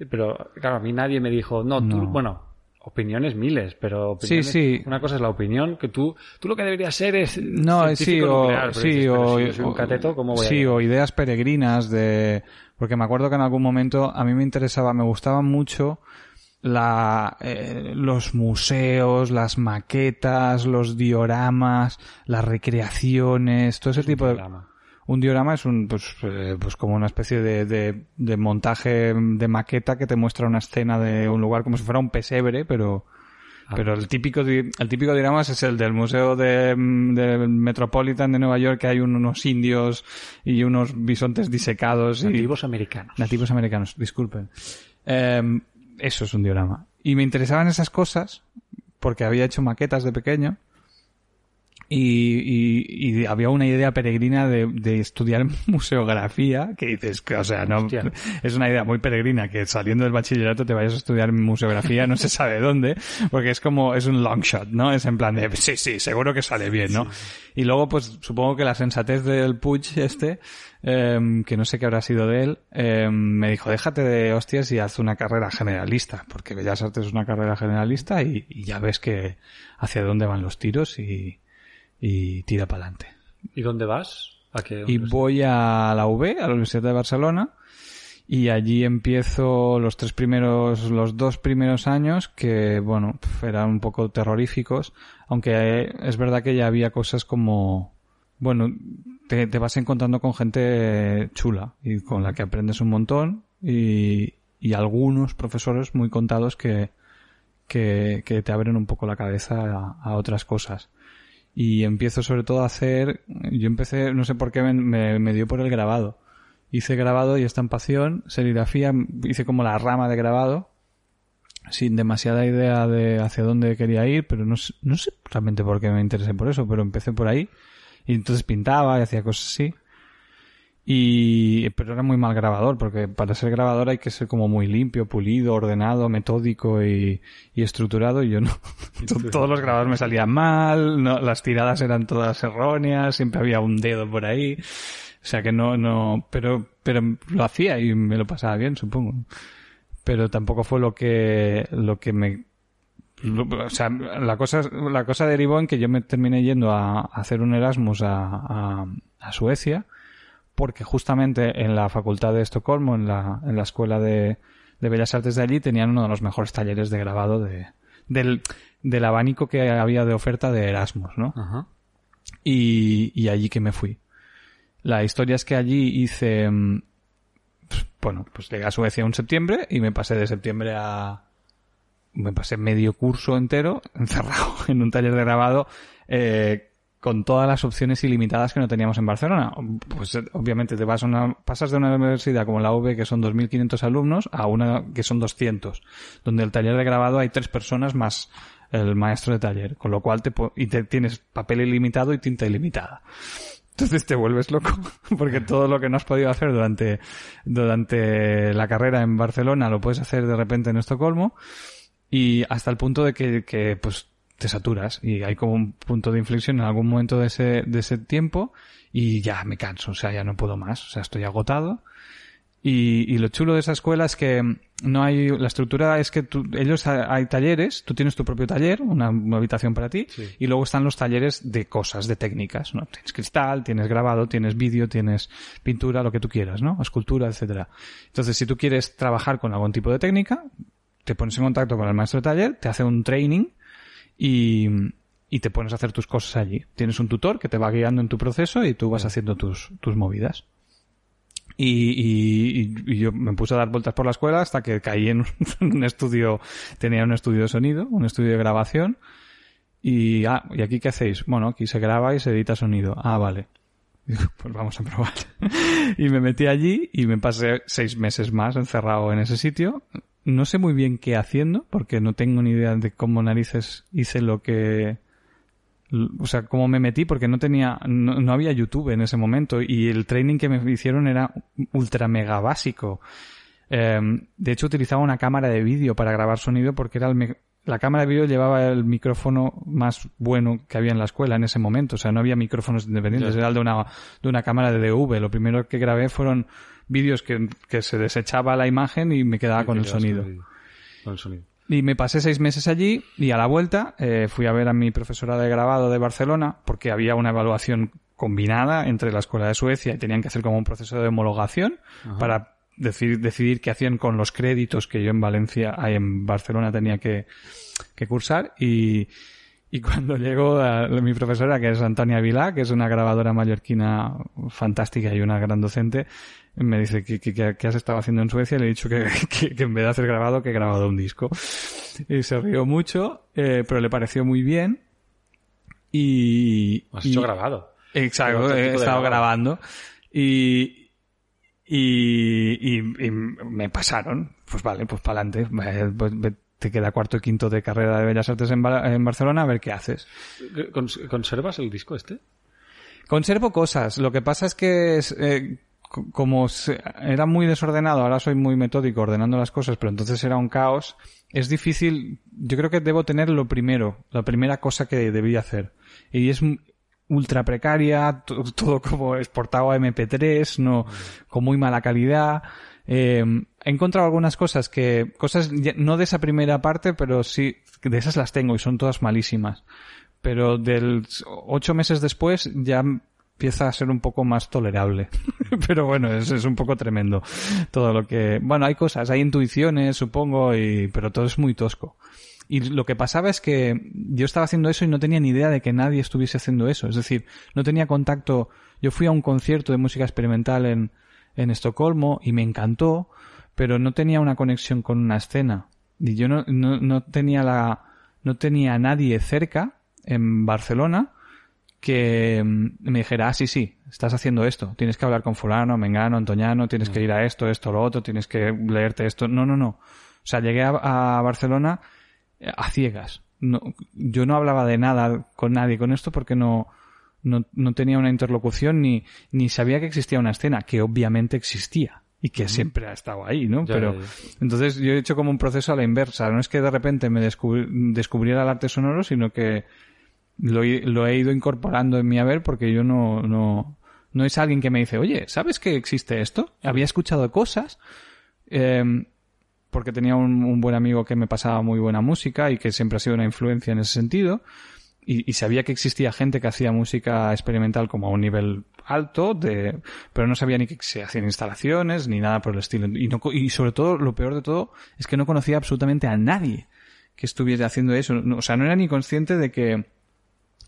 pero claro, a mí nadie me dijo, no, tú, No. bueno, opiniones miles, pero opiniones- Sí, sí. una cosa es la opinión, que tú, tú lo que deberías ser es No, sí, o, nuclear, sí, dices, o, si yo soy un cateto, ¿cómo voy sí, o ideas peregrinas de, porque me acuerdo que en algún momento a mí me interesaba, me gustaban mucho la, eh, los museos, las maquetas, los dioramas, las recreaciones, todo ese tipo de, un diorama es un, pues, eh, pues como una especie de, de, de montaje de maqueta que te muestra una escena de un lugar como si fuera un pesebre, pero, Ah. pero el típico, el típico diorama es el del Museo de, mm, del Metropolitan de Nueva York, que hay un- unos indios y unos bisontes disecados y, Nativos americanos. nativos americanos, disculpen. Eh, eso es un diorama. Y me interesaban esas cosas porque había hecho maquetas de pequeño y, y- y había una idea peregrina de, de estudiar museografía que dices que, o sea, no, Hostia. es una idea muy peregrina que saliendo del bachillerato te vayas a estudiar museografía no se sabe dónde porque es como, es un long shot, ¿no? Es en plan de, sí, sí, seguro que sale bien, ¿no? Y luego, pues supongo que la sensatez del Puig este, em, que no sé qué habrá sido de él, em, me dijo, déjate de hostias y haz una carrera generalista, porque Bellas Artes es una carrera generalista y, y ya ves que hacia dónde van los tiros y, y tira para adelante. ¿Y dónde vas? ¿A qué Y voy a la UB, a la Universidad de Barcelona, y allí empiezo los tres primeros, los dos primeros años que, bueno, eran un poco terroríficos, aunque eh, es verdad que ya había cosas como, bueno, te, te vas encontrando con gente chula y con la que aprendes un montón y, y algunos profesores muy contados que, que, que te abren un poco la cabeza a, a otras cosas y empiezo sobre todo a hacer, yo empecé, no sé por qué me, me, dio por el grabado. Hice grabado y estampación, serigrafía, hice como la rama de grabado, sin demasiada idea de hacia dónde quería ir, pero no, no sé realmente por qué me interesé por eso, pero empecé por ahí y entonces pintaba y hacía cosas así. Y, pero era muy mal grabador, porque para ser grabador hay que ser como muy limpio, pulido, ordenado, metódico y, y estructurado. Y yo no. Todos los grabadores me salían mal, no, las tiradas eran todas erróneas, siempre había un dedo por ahí. O sea que no, no, pero, pero lo hacía y me lo pasaba bien, supongo. Pero tampoco fue lo que, lo que me, o sea, la cosa, la cosa derivó en que yo me terminé yendo a, a hacer un Erasmus a, a, a Suecia, porque justamente en la facultad de Estocolmo, en la, en la escuela de, de Bellas Artes de allí, tenían uno de los mejores talleres de grabado de, del, del abanico que había de oferta de Erasmus, ¿no? Ajá. y, y allí que me fui. La historia es que allí hice, mm, pues, bueno, pues llegué a Suecia en septiembre y me pasé de septiembre a, me pasé medio curso entero encerrado en un taller de grabado eh, con todas las opciones ilimitadas que no teníamos en Barcelona. Pues eh, obviamente te vas a una, pasas de una universidad como la UV que son 2.500 alumnos a una que son 200, donde el taller de grabado hay tres personas más el maestro de taller, con lo cual te, y tienes papel ilimitado y tinta ilimitada. Entonces te vuelves loco, porque todo lo que no has podido hacer durante, durante la carrera en Barcelona lo puedes hacer de repente en Estocolmo y hasta el punto de que, que pues te saturas y hay como un punto de inflexión en algún momento de ese, de ese tiempo y ya me canso, o sea, ya no puedo más, o sea, estoy agotado. Y, y lo chulo de esa escuela es que no hay, la estructura es que tú, ellos ha- hay talleres, tú tienes tu propio taller, una, una habitación para ti, Sí. y luego están los talleres de cosas, de técnicas, ¿no? Tienes cristal, tienes grabado, tienes vídeo, tienes pintura, lo que tú quieras, ¿no? Escultura, etcétera. Entonces, si tú quieres trabajar con algún tipo de técnica, te pones en contacto con el maestro de taller, te hace un training y, y te pones a hacer tus cosas allí. Tienes un tutor que te va guiando en tu proceso y tú vas haciendo tus, tus movidas. Y, y- y yo me puse a dar vueltas por la escuela hasta que caí en un, estudio, tenía un estudio de sonido, un estudio de grabación. Y, ah, ¿y aquí qué hacéis? Bueno, aquí se graba y se edita sonido. Ah, vale. Digo, pues vamos a probar. y me metí allí y me pasé seis meses más encerrado en ese sitio. No sé muy bien qué haciendo, porque no tengo ni idea de cómo narices hice lo que, o sea, cómo me metí, porque no tenía, no, no había YouTube en ese momento y el training que me hicieron era ultra mega básico. Eh, de hecho, utilizaba una cámara de vídeo para grabar sonido porque era el me- la cámara de vídeo llevaba el micrófono más bueno que había en la escuela en ese momento. O sea, no había micrófonos independientes, era el de una, de una cámara de DV. Lo primero que grabé fueron vídeos que, que se desechaba la imagen y me quedaba con el sonido. Con el sonido. Y me pasé seis meses allí y a la vuelta eh, fui a ver a mi profesora de grabado de Barcelona porque había una evaluación combinada entre la escuela de Suecia y tenían que hacer como un proceso de homologación Ajá. para decidir, decidir qué hacían con los créditos que yo en Valencia, ahí en Barcelona tenía que, que cursar y, y cuando llegó a- mi profesora, que es Antonia Vilá, que es una grabadora mallorquina fantástica y una gran docente, me dice que, que, que- has estado haciendo en Suecia y le he dicho que, que, que en vez de hacer grabado, que he grabado un disco. Y se rió mucho, eh, pero le pareció muy bien. Y, Has y- hecho grabado. Exacto, he estado grabado. grabando. Y, y, y, y me pasaron. Pues vale, pues para adelante. Pues ve- te queda cuarto y quinto de carrera de Bellas Artes en, Ba- en Barcelona, a ver qué haces. ¿Cons- ¿Conservas el disco este? Conservo cosas. Lo que pasa es que es, eh, como era muy desordenado, ahora soy muy metódico ordenando las cosas, pero entonces era un caos. Es difícil. Yo creo que debo tener lo primero, la primera cosa que debía hacer. Y es ultra precaria, to- todo como exportado a MP3, no, con muy mala calidad. Eh, he encontrado algunas cosas que, cosas no de esa primera parte, pero sí, de esas las tengo y son todas malísimas pero del ocho meses después ya empieza a ser un poco más tolerable. pero bueno, es, un poco tremendo todo lo que... Bueno, hay cosas, hay intuiciones, supongo, y... pero todo es muy tosco. Y lo que pasaba es que yo estaba haciendo eso y no tenía ni idea de que nadie estuviese haciendo eso. Es decir, no tenía contacto. Yo fui a un concierto de música experimental en, en Estocolmo y me encantó, pero no tenía una conexión con una escena. Y yo no, no, no tenía la, no tenía a nadie cerca en Barcelona que mm, me dijera, ah, sí, sí, estás haciendo esto, tienes que hablar con fulano, mengano, antoñano, tienes que ir a esto, esto, lo otro, tienes que leerte esto. No, no, no. O sea, llegué a, a Barcelona eh, a ciegas. No, yo no hablaba de nada con nadie con esto porque no, no, no tenía una interlocución ni, ni sabía que existía una escena, que obviamente existía y que siempre ha estado ahí, ¿no? Ya, Pero ya, ya. entonces yo he hecho como un proceso a la inversa. No es que de repente me descubri- descubriera el arte sonoro, sino que lo, he- lo he ido incorporando en mi haber porque yo no, no, no es alguien que me dice, oye, ¿sabes que existe esto? Había escuchado cosas, eh, porque tenía un, buen amigo que me pasaba muy buena música y que siempre ha sido una influencia en ese sentido. Y, sabía que existía gente que hacía música experimental como a un nivel alto, de, pero no sabía ni que se hacían instalaciones ni nada por el estilo. Y, no, y sobre todo, lo peor de todo, es que no conocía absolutamente a nadie que estuviese haciendo eso. O sea, no era ni consciente de que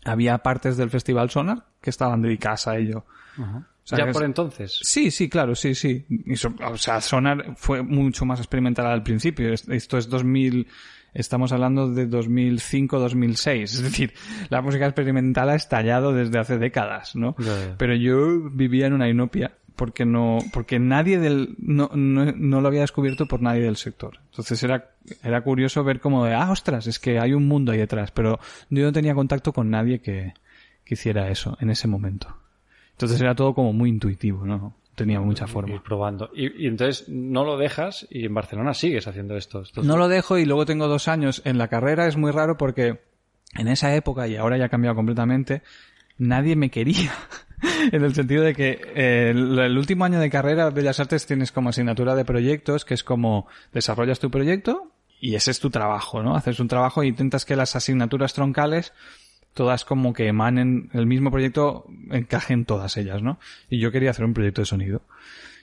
había partes del Festival Sonar que estaban dedicadas a ello. O sea, ya por es- entonces. Sí, sí, claro, sí, sí. So- o sea, Sonar fue mucho más experimental al principio. Es- Esto es 2000, estamos hablando de 2005, 2006. Es decir, la música experimental ha estallado desde hace décadas, ¿no? Pero yo vivía en una inopia porque no, porque nadie del, no, no, no lo había descubierto por nadie del sector. Entonces era, era curioso ver como de, ah, ostras, es que hay un mundo ahí detrás, pero yo no tenía contacto con nadie que, que hiciera eso en ese momento. Entonces era todo como muy intuitivo, ¿no? Tenía mucha Ir forma. probando. Y, y entonces no lo dejas y en Barcelona sigues haciendo esto. Esto- No lo dejo y luego tengo dos años en la carrera. Es muy raro porque en esa época, y ahora ya ha cambiado completamente, nadie me quería. en el sentido de que eh, el, último año de carrera, Bellas Artes, tienes como asignatura de proyectos, que es como desarrollas tu proyecto y ese es tu trabajo, ¿no? Haces un trabajo e intentas que las asignaturas troncales todas como que emanen, el mismo proyecto encajen todas ellas, ¿no? Y yo quería hacer un proyecto de sonido.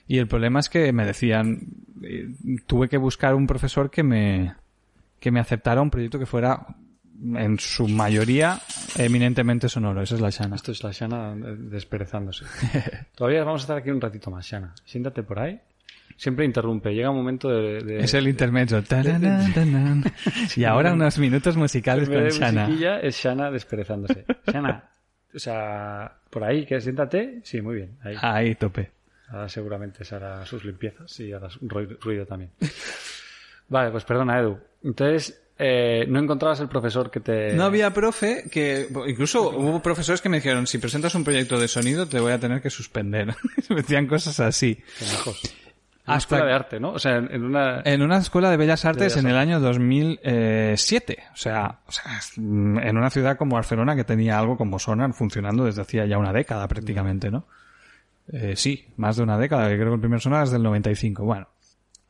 Y el problema es que me decían, eh, tuve que buscar un profesor que me, que me aceptara un proyecto que fuera en su mayoría eminentemente sonoro. Esa es la Shana. Esto es la Shana eh, desperezándose. Todavía vamos a estar aquí un ratito más, Shana. Siéntate por ahí. Siempre interrumpe. Llega un momento de... de- Es el intermedio. Y ahora unos minutos musicales con Shana. musiquilla, es Shana desperezándose. Shana, o sea, por ahí, que siéntate. Sí, muy bien. Ahí. Ahí, tope. Ahora seguramente se hará sus limpiezas y hará ruido, ruido también. Vale, pues perdona, Edu. Entonces, eh, no encontrabas el profesor que te... No había profe que, incluso hubo profesores que me dijeron, si presentas un proyecto de sonido te voy a tener que suspender. me decían cosas así. Una Hasta- escuela de arte, ¿no? O sea, en una... En una escuela de bellas artes Bellas en el año 2007. O sea, o sea, mm, en una ciudad como Barcelona que tenía algo como Sonar funcionando desde hacía ya una década prácticamente, ¿no? Eh, sí, más de una década, que creo que el primer Sonar es del 95. Bueno,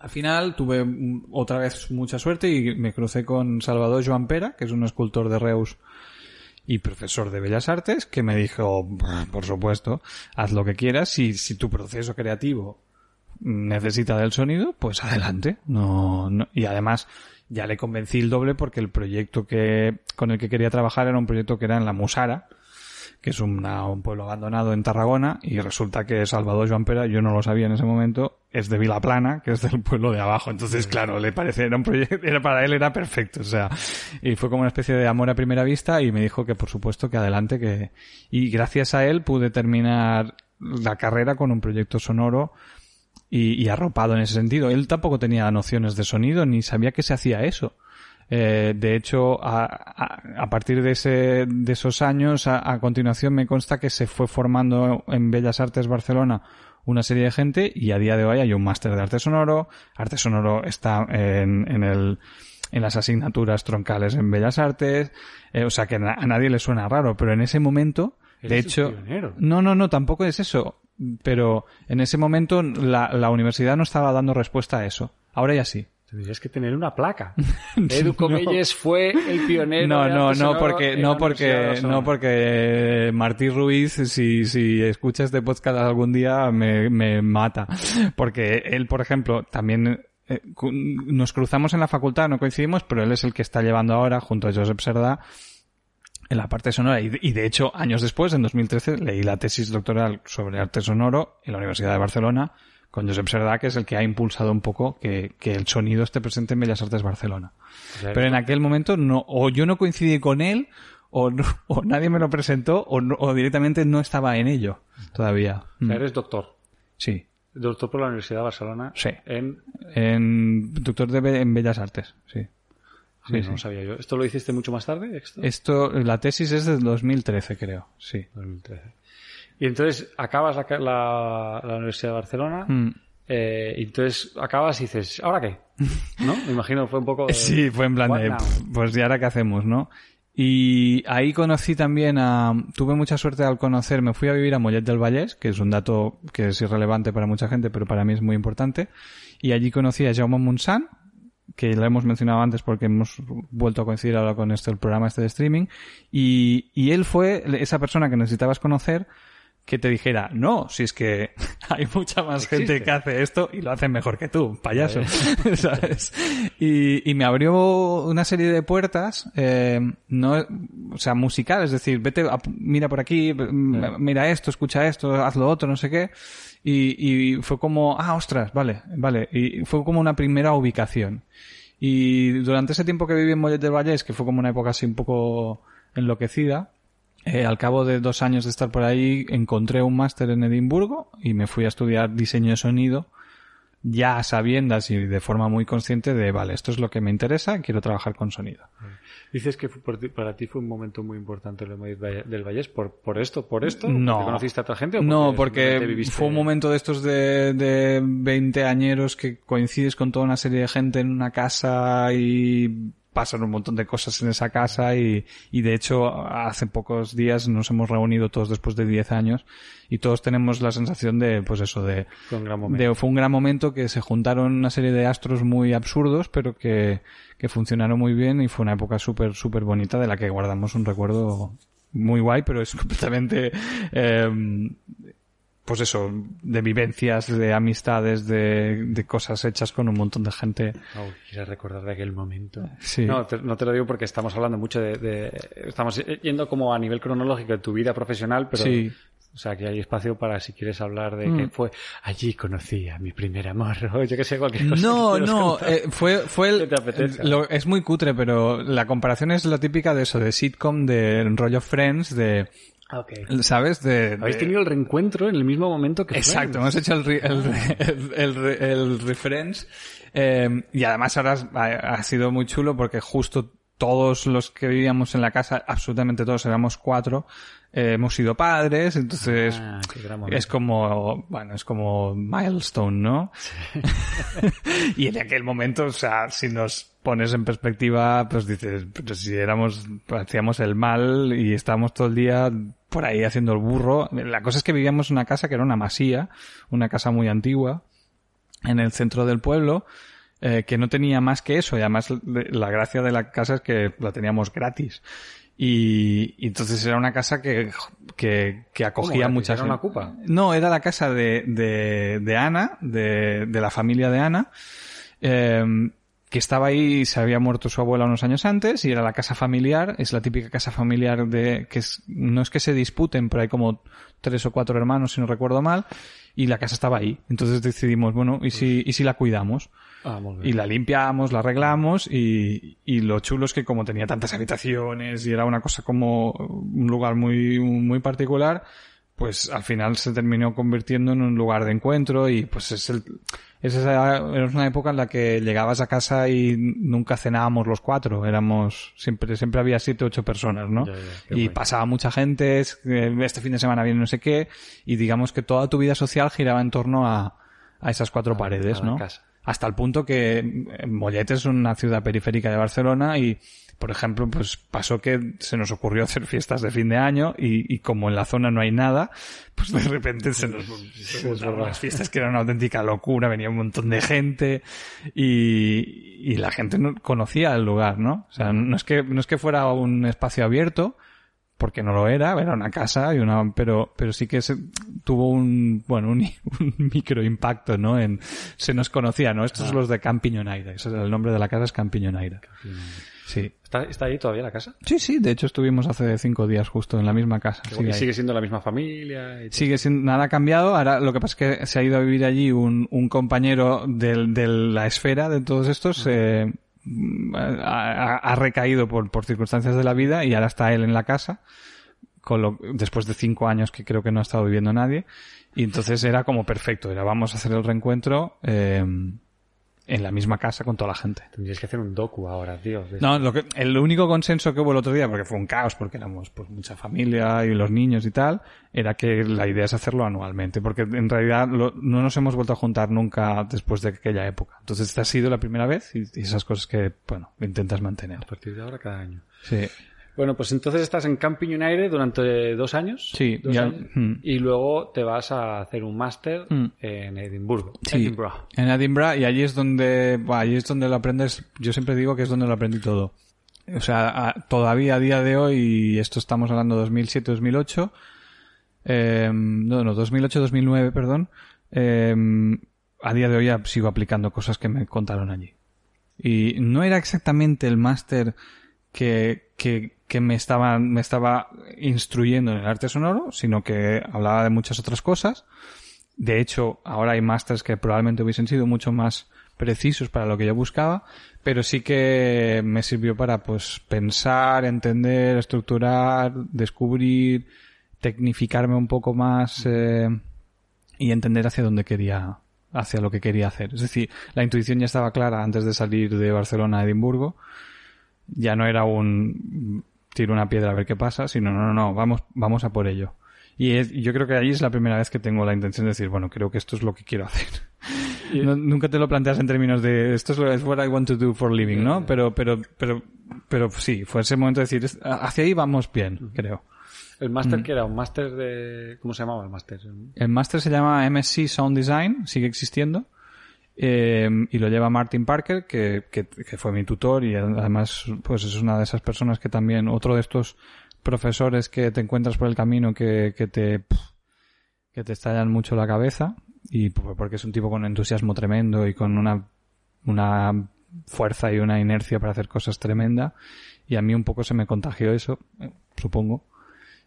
al final tuve otra vez mucha suerte y me crucé con Salvador Joan Pera, que es un escultor de Reus y profesor de Bellas Artes, que me dijo, "Bah, por supuesto, haz lo que quieras, si, si tu proceso creativo necesita del sonido, pues adelante. No, no- y además ya le convencí el doble porque el proyecto que con el que quería trabajar era un proyecto que era en la Musara, que es una- un pueblo abandonado en Tarragona, y resulta que Salvador Joan Pera, yo no lo sabía en ese momento, es de Vilaplana, que es del pueblo de abajo. Entonces, claro, le parece, era un proyecto, era para él era perfecto, o sea, y fue como una especie de amor a primera vista y me dijo que por supuesto que adelante, que, y gracias a él pude terminar la carrera con un proyecto sonoro y, y arropado en ese sentido. Él tampoco tenía nociones de sonido ni sabía que se hacía eso. Eh, de hecho, a, a- a partir de, ese, de esos años, a, a continuación me consta que se fue formando en Bellas Artes Barcelona una serie de gente y a día de hoy hay un máster de arte sonoro. Arte sonoro está en, en el, en las asignaturas troncales en Bellas Artes. Eh, o sea que a nadie le suena raro, pero en ese momento, de hecho, pionero. no, no, no, tampoco es eso. Pero en ese momento la, la universidad no estaba dando respuesta a eso. Ahora ya sí. Tendrías que tener una placa. Edu Comelles fue el pionero. No, no, no porque, no porque, no porque Martí Ruiz, si, si escucha este podcast algún día, me, me mata. Porque él, por ejemplo, también eh, nos cruzamos en la facultad, no coincidimos, pero él es el que está llevando ahora, junto a Josep Serdá, en la parte sonora. Y de hecho, años después, en 2013, leí la tesis doctoral sobre arte sonoro en la Universidad de Barcelona con Josep Serdá, que es el que ha impulsado un poco que, que el sonido esté presente en Bellas Artes Barcelona. Pero en aquel momento no, o yo no coincidí con él, o, no- o nadie me lo presentó, o, no- o directamente no estaba en ello todavía. o sea, Mm, eres doctor. Sí. Doctor por la Universidad de Barcelona. Sí. En... En doctor de Be- en Bellas Artes, sí. Sí, no sabía yo. ¿Esto lo hiciste mucho más tarde? Esto, esto la tesis es del 2013, creo. Sí. 2013. Y entonces acabas la, la, la Universidad de Barcelona. Mm. Eh, y entonces acabas y dices, ¿ahora qué? ¿No? Me imagino fue un poco. De, sí, fue en plan de, pues, ¿y ahora qué hacemos, no? Y ahí conocí también a, tuve mucha suerte al conocer, me fui a vivir a Mollet del Vallés, que es un dato que es irrelevante para mucha gente, pero para mí es muy importante. Y allí conocí a Jaume Monsan, que lo hemos mencionado antes porque hemos vuelto a coincidir ahora con este, el programa este de streaming. Y, y él fue esa persona que necesitabas conocer que te dijera, no, si es que hay mucha más gente que hace esto y lo hacen mejor que tú, payaso, ¿sabes? Y, y, me abrió una serie de puertas, eh, no, o sea, musical, es decir, vete, mira por aquí, mira esto, escucha esto, haz lo otro, no sé qué. Y, y fue como, ah, ostras, vale, vale. Y fue como una primera ubicación. Y durante ese tiempo que viví en Mollet del Vallés, que fue como una época así un poco enloquecida, eh, al cabo de dos años de estar por ahí, encontré un máster en Edimburgo y me fui a estudiar diseño de sonido, ya sabiendas y de forma muy consciente de, vale, esto es lo que me interesa, quiero trabajar con sonido. Dices que para ti fue un momento muy importante el del Vallés, ¿por, por esto? ¿Por esto? No. conociste a otra gente? O no, porque fue un momento de estos de, de 20 añeros que coincides con toda una serie de gente en una casa y pasan un montón de cosas en esa casa y, y de hecho hace pocos días nos hemos reunido todos después de 10 años y todos tenemos la sensación de, pues eso, de, fue un gran momento, fue un gran momento que se juntaron una serie de astros muy absurdos pero que, que funcionaron muy bien y fue una época súper, súper bonita de la que guardamos un recuerdo muy guay, pero es completamente eh, pues eso, de vivencias, de amistades, de, de, cosas hechas con un montón de gente. Oh, quieres recordar de aquel momento. Sí. No te, no te lo digo porque estamos hablando mucho de, de, Estamos yendo como a nivel cronológico de tu vida profesional, pero. Sí. O sea, que hay espacio para si quieres hablar de mm. que fue allí conocí a mi primer amor o yo que sé, cualquier cosa. No, no, eh, fue, fue el, lo, es muy cutre, pero la comparación es la típica de eso, de sitcom, de rollo Friends, de okay. ¿Sabes? De, Habéis tenido el reencuentro en el mismo momento que Exacto, Friends. hemos hecho el, el, el, el reference. Eh, y además ahora ha, ha, sido muy chulo porque justo todos los que vivíamos en la casa, absolutamente todos, éramos cuatro, eh, hemos sido padres, entonces ah, es como, bueno, es como milestone, ¿no? Sí. y en aquel momento, o sea, si nos pones en perspectiva, pues dices, pero si éramos, hacíamos el mal y estábamos todo el día por ahí haciendo el burro. La cosa es que vivíamos en una casa que era una masía, una casa muy antigua, en el centro del pueblo, eh, que no tenía más que eso, y además la gracia de la casa es que la teníamos gratis. Y, y, entonces era una casa que, que, que acogía muchas ¿Era una cupa? No, era la casa de, de, de Ana, de, de la familia de Ana, eh, que estaba ahí, se había muerto su abuela unos años antes y era la casa familiar, es la típica casa familiar de, que es, no es que se disputen, pero hay como tres o cuatro hermanos, si no recuerdo mal, y la casa estaba ahí. Entonces decidimos, bueno, ¿y si, y si la cuidamos? Ah, y la limpiamos, la arreglamos y, y lo chulo es que como tenía tantas habitaciones y era una cosa como un lugar muy, muy particular, pues al final se terminó convirtiendo en un lugar de encuentro y pues es el, es esa, era una época en la que llegabas a casa y nunca cenábamos los cuatro, éramos, siempre, siempre había siete, ocho personas, ¿no? Ya, ya, y pasaba mucha gente, este fin de semana viene no sé qué, y digamos que toda tu vida social giraba en torno a, a esas cuatro A- paredes, a ¿no? casa. Hasta el punto que eh, Mollet es una ciudad periférica de Barcelona y, por ejemplo, pues pasó que se nos ocurrió hacer fiestas de fin de año y, y como en la zona no hay nada, pues de repente se nos, montaron las fiestas que eran una auténtica locura, venía un montón de gente y, y la gente no conocía el lugar, ¿no? O sea, no es que, no es que fuera un espacio abierto, porque no lo era, era una casa y una, pero, pero sí que se, tuvo un, bueno, un, un micro impacto, ¿no? En, se nos conocía, ¿no? Estos son los de Campiñonaira, ese es el nombre de la casa es Campiñonaira. Sí. ¿Está, ¿Está ahí todavía la casa? Sí, sí, de hecho estuvimos hace cinco días justo en la misma casa. y Sigue, ahí. sigue siendo la misma familia. y. Sigue sin nada ha cambiado. Ahora lo que pasa es que se ha ido a vivir allí un, un compañero del, de la esfera de todos estos. eh, ha, recaído por, por circunstancias de la vida y ahora está él en la casa. Después de cinco años que creo que no ha estado viviendo nadie. Y entonces era como perfecto. Era vamos a hacer el reencuentro. eh, en la misma casa con toda la gente. Tendrías que hacer un docu ahora, tío. No, lo que, el único consenso que hubo el otro día, porque fue un caos, porque éramos pues mucha familia y los niños y tal, era que la idea es hacerlo anualmente, porque en realidad lo- no nos hemos vuelto a juntar nunca después de aquella época. Entonces esta ha sido la primera vez y, y esas cosas que, bueno, intentas mantener. A partir de ahora, cada año. Sí. Bueno, pues entonces estás en Camping United durante dos años. Sí, dos ya- años, mm. y luego te vas a hacer un máster Mm. en Edimburgo. Sí, Edinburgh. en Edinburgh y allí es donde, bah, allí es donde lo aprendes, yo siempre digo que es donde lo aprendí todo. O sea, a- todavía a día de hoy, y esto estamos hablando 2007-2008, eh, no, no, 2008-2009, perdón, eh, a día de hoy ya sigo aplicando cosas que me contaron allí. Y no era exactamente el máster que, que, que me estaba, me estaba instruyendo en el arte sonoro, sino que hablaba de muchas otras cosas. De hecho, ahora hay másters que probablemente hubiesen sido mucho más precisos para lo que yo buscaba, pero sí que me sirvió para pues pensar, entender, estructurar, descubrir, tecnificarme un poco más eh, y entender hacia dónde quería, hacia lo que quería hacer. Es decir, la intuición ya estaba clara antes de salir de Barcelona a Edimburgo. Ya no era un tiro una piedra a ver qué pasa, sino no, no, no, vamos, vamos a por ello. Y es- yo creo que allí es la primera vez que tengo la intención de decir, bueno, creo que esto es lo que quiero hacer. No- nunca te lo planteas en términos de esto es lo es what I want to do for living, ¿no? Pero, pero, pero, pero sí, fue ese momento de decir, es- hacia ahí vamos bien, creo. El Mm. máster que era un máster de... ¿Cómo se llamaba el máster? El máster se llama MSc Sound Design, sigue existiendo. Eh, y lo lleva Martin Parker, que, que, fue mi tutor y además pues es una de esas personas que también, otro de estos profesores que te encuentras por el camino que, que te que te estallan mucho la cabeza y p- porque es un tipo con entusiasmo tremendo y con una una fuerza y una inercia para hacer cosas tremenda y a mí un poco se me contagió eso, eh, supongo.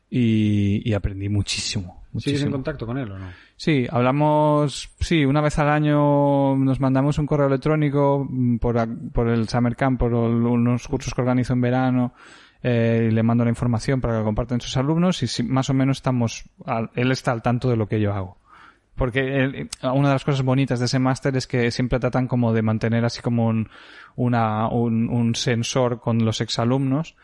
Y aprendí muchísimo. ¿Sigues en muchísimo. contacto con él o no? Sí, hablamos, sí, una vez al año nos mandamos un correo electrónico mm, por, por el Summer Camp, por el- unos cursos que organizo en verano, eh, y le mando la información para que compartan sus alumnos y sí, más o menos estamos, al- él está al tanto de lo que yo hago. Porque él- una de las cosas bonitas de ese máster es que siempre tratan como de mantener así como un, una, un, un sensor con los exalumnos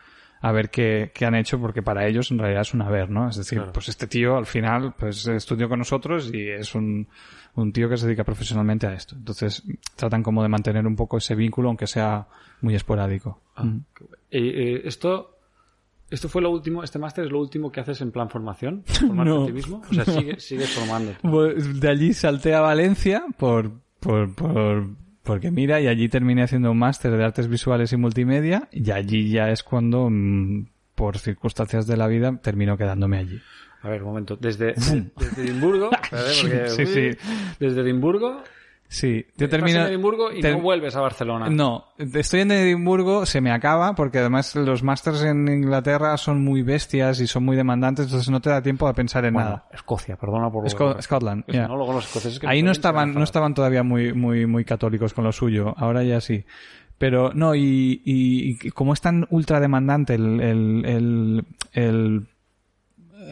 a ver qué, qué han hecho, porque para ellos en realidad es un haber, ¿no? Es decir, Claro. pues este tío al final pues estudió con nosotros y es un, un tío que se dedica profesionalmente a esto. Entonces tratan como de mantener un poco ese vínculo, aunque sea muy esporádico. Mm. Eh, eh, esto, esto fue lo último, este máster es lo último que haces en plan formación, formarte No, a ti mismo. O sea, sigue- sigues formándote. Pues de allí salté a Valencia por, por, por, porque mira, y allí terminé haciendo un máster de artes visuales y multimedia, y allí ya es cuando, mm, por circunstancias de la vida, termino quedándome allí. A ver, un momento. Desde, desde Edimburgo, espérate, porque- Sí, sí. desde Edimburgo, Sí, yo termino... en Edimburgo y ter- no vuelves a Barcelona. No, estoy en Edimburgo, se me acaba, porque además los másters en Inglaterra son muy bestias y son muy demandantes, entonces no te da tiempo a pensar en Bueno, nada. Escocia, perdona por... Esco- Scotland, yeah. no, los escoceses que Ahí no estaban, no estaban todavía muy, muy, muy católicos con lo suyo. Ahora ya sí. Pero no, y, y, y como es tan ultra demandante el, el, el, el-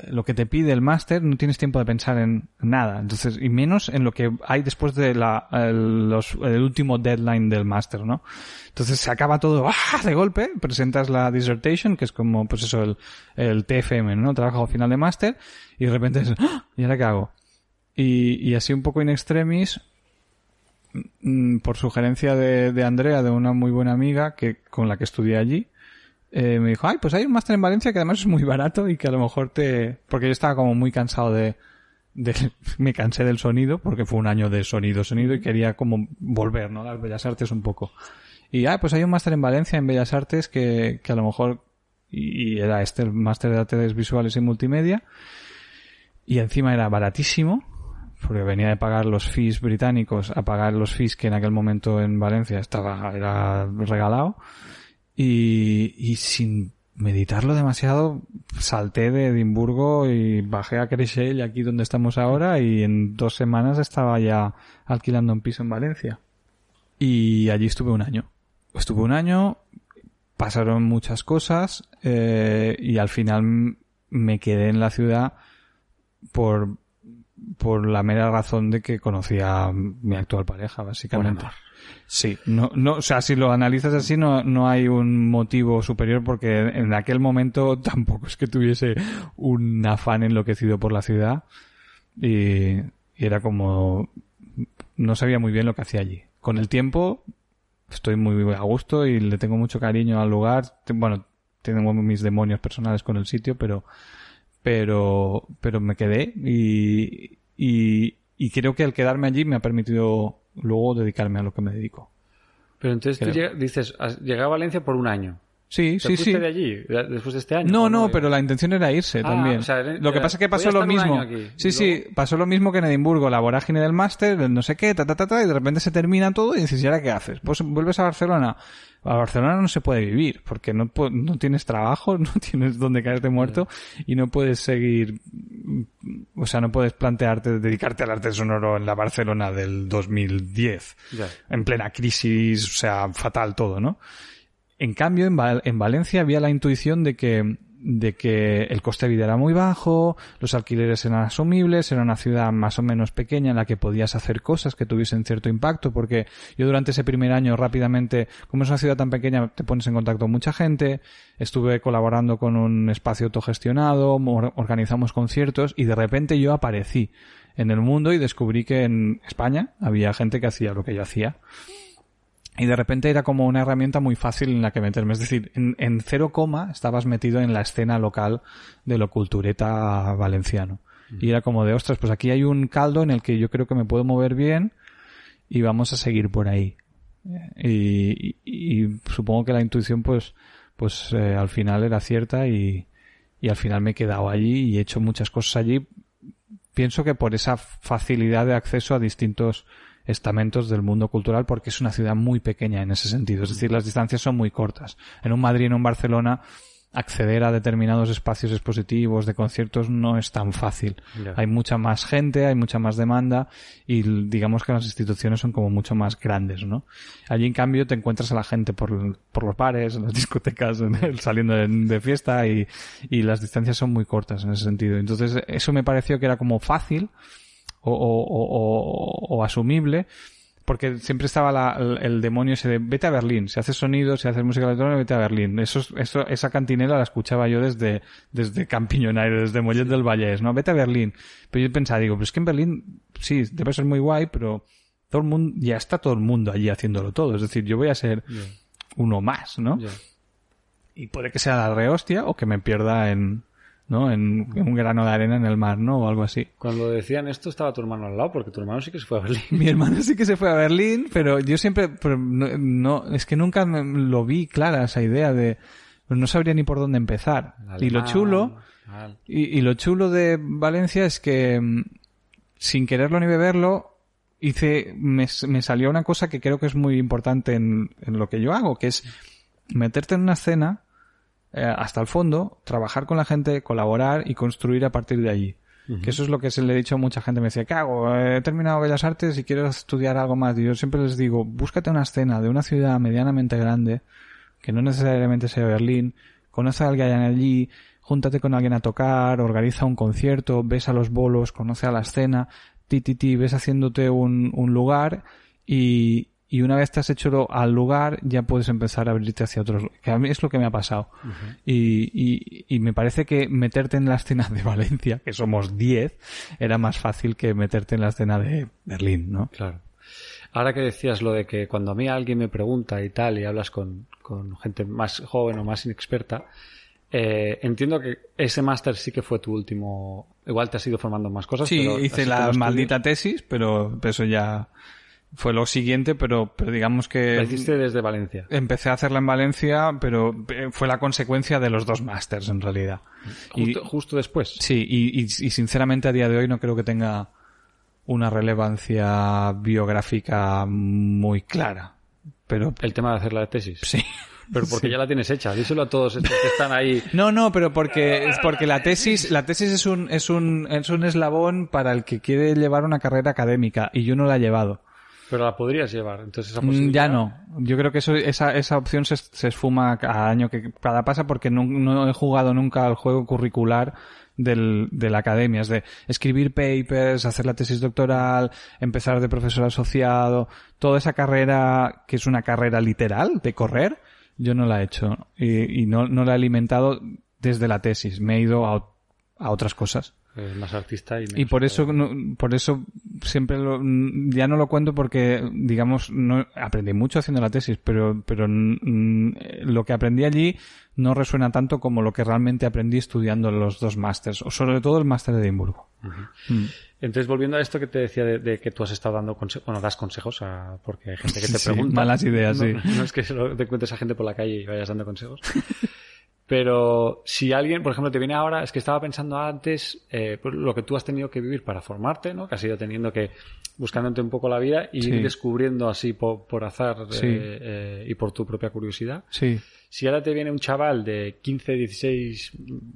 lo que te pide el máster, no tienes tiempo de pensar en nada. Entonces, y menos en lo que hay después de la, el, los- el último deadline del máster, ¿no? Entonces se acaba todo ¡ah! de golpe, presentas la dissertation, que es como, pues eso, el, el TFM, ¿no? Trabajo final de máster, y de repente es, ¡ah! ¿y ahora qué hago? Y, y así un poco in extremis, mm, por sugerencia de, de Andrea, de una muy buena amiga que con la que estudié allí, eh, me dijo, ay, pues hay un máster en Valencia que además es muy barato y que a lo mejor te... Porque yo estaba como muy cansado de... me cansé del sonido, porque fue un año de sonido, sonido, y quería como volver, ¿no? Las Bellas Artes un poco. Y, ah, pues hay un máster en Valencia, en Bellas Artes, que, que a lo mejor... Y, era este, máster de artes visuales y multimedia. Y encima era baratísimo, porque venía de pagar los fees británicos a pagar los fees que en aquel momento en Valencia estaba, era regalado. Y, y sin meditarlo demasiado, salté de Edimburgo y bajé a Creixell, aquí donde estamos ahora, y en dos semanas estaba ya alquilando un piso en Valencia. Y allí estuve un año. Estuve un año, pasaron muchas cosas, eh, y al final me quedé en la ciudad por, por la mera razón de que conocía a mi actual pareja, básicamente. Sí, no, no, o sea, si lo analizas así, no, no hay un motivo superior porque en aquel momento tampoco es que tuviese un afán enloquecido por la ciudad y, y era como, no sabía muy bien lo que hacía allí. Con el tiempo, estoy muy a gusto y le tengo mucho cariño al lugar. Bueno, tengo mis demonios personales con el sitio, pero, pero, pero me quedé y, y, y creo que al quedarme allí me ha permitido luego dedicarme a lo que me dedico. Pero entonces tú Creo. llega- dices, llegué a Valencia por un año. Sí, ¿Te sí, sí. de allí de- después de este año? No, ¿O no, pero la intención era irse Ah, también. o sea, era- lo que era- pasa es que pasó lo mismo. aquí, Sí, sí, pasó lo mismo que en Edimburgo, la vorágine del máster, el no sé qué, ta, ta, ta, ta, y de repente se termina todo y dices, ¿y ahora qué haces? Pues vuelves a Barcelona. A Barcelona no se puede vivir porque no, no tienes trabajo, no tienes donde caerte muerto y no puedes seguir, o sea, no puedes plantearte dedicarte al arte sonoro en la Barcelona del 2010 Ya. en plena crisis, o sea, fatal todo, ¿no? En cambio, en, en Valencia había la intuición de que, de que el coste de vida era muy bajo, los alquileres eran asumibles, era una ciudad más o menos pequeña en la que podías hacer cosas que tuviesen cierto impacto, porque yo durante ese primer año rápidamente, como es una ciudad tan pequeña, te pones en contacto con mucha gente, estuve colaborando con un espacio autogestionado, or- organizamos conciertos y de repente yo aparecí en el mundo y descubrí que en España había gente que hacía lo que yo hacía. Y de repente era como una herramienta muy fácil en la que meterme. Es decir, en, en cero coma estabas metido en la escena local de lo cultureta valenciano. Y era como de, ostras, pues aquí hay un caldo en el que yo creo que me puedo mover bien y vamos a seguir por ahí. Y, y- y supongo que la intuición, pues, pues eh, al final era cierta y, y al final me he quedado allí y he hecho muchas cosas allí. Pienso que por esa facilidad de acceso a distintos estamentos del mundo cultural porque es una ciudad muy pequeña en ese sentido. Es decir, las distancias son muy cortas. En un Madrid, en un Barcelona, acceder a determinados espacios expositivos de conciertos no es tan fácil. Hay mucha más gente, hay mucha más demanda y digamos que las instituciones son como mucho más grandes, ¿no? Allí en cambio te encuentras a la gente por, por los bares, en las discotecas, en el- saliendo de, de fiesta y, y las distancias son muy cortas en ese sentido. Entonces eso me pareció que era como fácil o, o, o, o- o asumible porque siempre estaba la- el, el demonio ese de vete a Berlín, si haces sonido, si haces música electrónica, vete a Berlín. Eso, es- eso, esa cantinela la escuchaba yo desde, desde Campiñonaire, desde Mollet del Vallès, ¿no? Vete a Berlín. Pero yo pensaba, digo, pues es que en Berlín, sí, debe ser muy guay, pero todo el mundo, ya está todo el mundo allí haciéndolo todo. Es decir, yo voy a ser uno más, ¿no? Y puede que sea la rehostia o que me pierda en, ¿no? En, en un grano de arena en el mar, ¿no? O algo así. Cuando decían esto estaba tu hermano al lado, porque tu hermano sí que se fue a Berlín. Mi hermano sí que se fue a Berlín, pero yo siempre, pero no, no- es que nunca lo vi clara esa idea de, no sabría ni por dónde empezar. Y lo chulo, y, y lo chulo de Valencia es que, mm, sin quererlo ni beberlo, hice, me, me salió una cosa que creo que es muy importante en, en lo que yo hago, que es meterte en una escena, eh, hasta el fondo, trabajar con la gente, colaborar y construir a partir de allí. Que eso es lo que se le he dicho a mucha gente. Me decía, ¿qué hago? He terminado Bellas Artes y quiero estudiar algo más. Y yo siempre les digo, búscate una escena de una ciudad medianamente grande, que no necesariamente sea Berlín, conoce a alguien allí, júntate con alguien a tocar, organiza un concierto, ves a los bolos, conoce a la escena, ti, ti, ti, ves haciéndote un, un lugar y, y una vez te has hecho lo- al lugar ya puedes empezar a abrirte hacia otros. Que a mí es lo que me ha pasado. y, y, y me parece que meterte en la escena de Valencia, que somos 10, era más fácil que meterte en la escena de Berlín, ¿no? Claro. Ahora que decías lo de que cuando a mí alguien me pregunta y tal, y hablas con, con gente más joven o más inexperta, eh, entiendo que ese máster sí que fue tu último. Igual te has ido formando más cosas. Sí, pero hice la maldita tesis, pero eso ya fue lo siguiente, pero, pero digamos que... La hiciste desde Valencia. Empecé a hacerla en Valencia, pero eh, fue la consecuencia de los dos másters en realidad. Y- Justo, justo después. Sí, y, y, y sinceramente a día de hoy no creo que tenga una relevancia biográfica muy clara. Pero El tema de hacer la tesis. sí. Pero porque ya la tienes hecha. Díselo a todos estos que están ahí. No, no, pero porque porque la tesis, la tesis es un es un es un eslabón para el que quiere llevar una carrera académica y yo no la he llevado. Pero la podrías llevar, entonces esa Mm, posibilidad... Ya no. Yo creo que eso, esa, esa opción se, se esfuma cada año que cada pasa porque no, no he jugado nunca al juego curricular del, de la academia. Es de escribir papers, hacer la tesis doctoral, empezar de profesor asociado, toda esa carrera que es una carrera literal de correr, yo no la he hecho y, y no, no la he alimentado desde la tesis. Me he ido a, a otras cosas. Eh, más artista y por eso, no- por eso siempre lo- ya no lo cuento porque, digamos, no aprendí mucho haciendo la tesis, pero, pero mm, lo que aprendí allí no resuena tanto como lo que realmente aprendí estudiando los dos másters, o sobre todo el máster de Edimburgo. Mm. Entonces, volviendo a esto que te decía de, de que tú has estado dando consejos, bueno, das consejos a, porque hay gente que te Sí, pregunta. malas ideas, no, sí. No es que te encuentres a gente por la calle y vayas dando consejos. Pero si alguien, por ejemplo, te viene ahora, es que estaba pensando antes eh, pues, lo que tú has tenido que vivir para formarte, ¿no? Que has ido teniendo que, buscándote un poco la vida y Sí. ir descubriendo así por, por azar eh, Sí. eh, y por tu propia curiosidad. Sí, Si ahora te viene un chaval de 15, 16,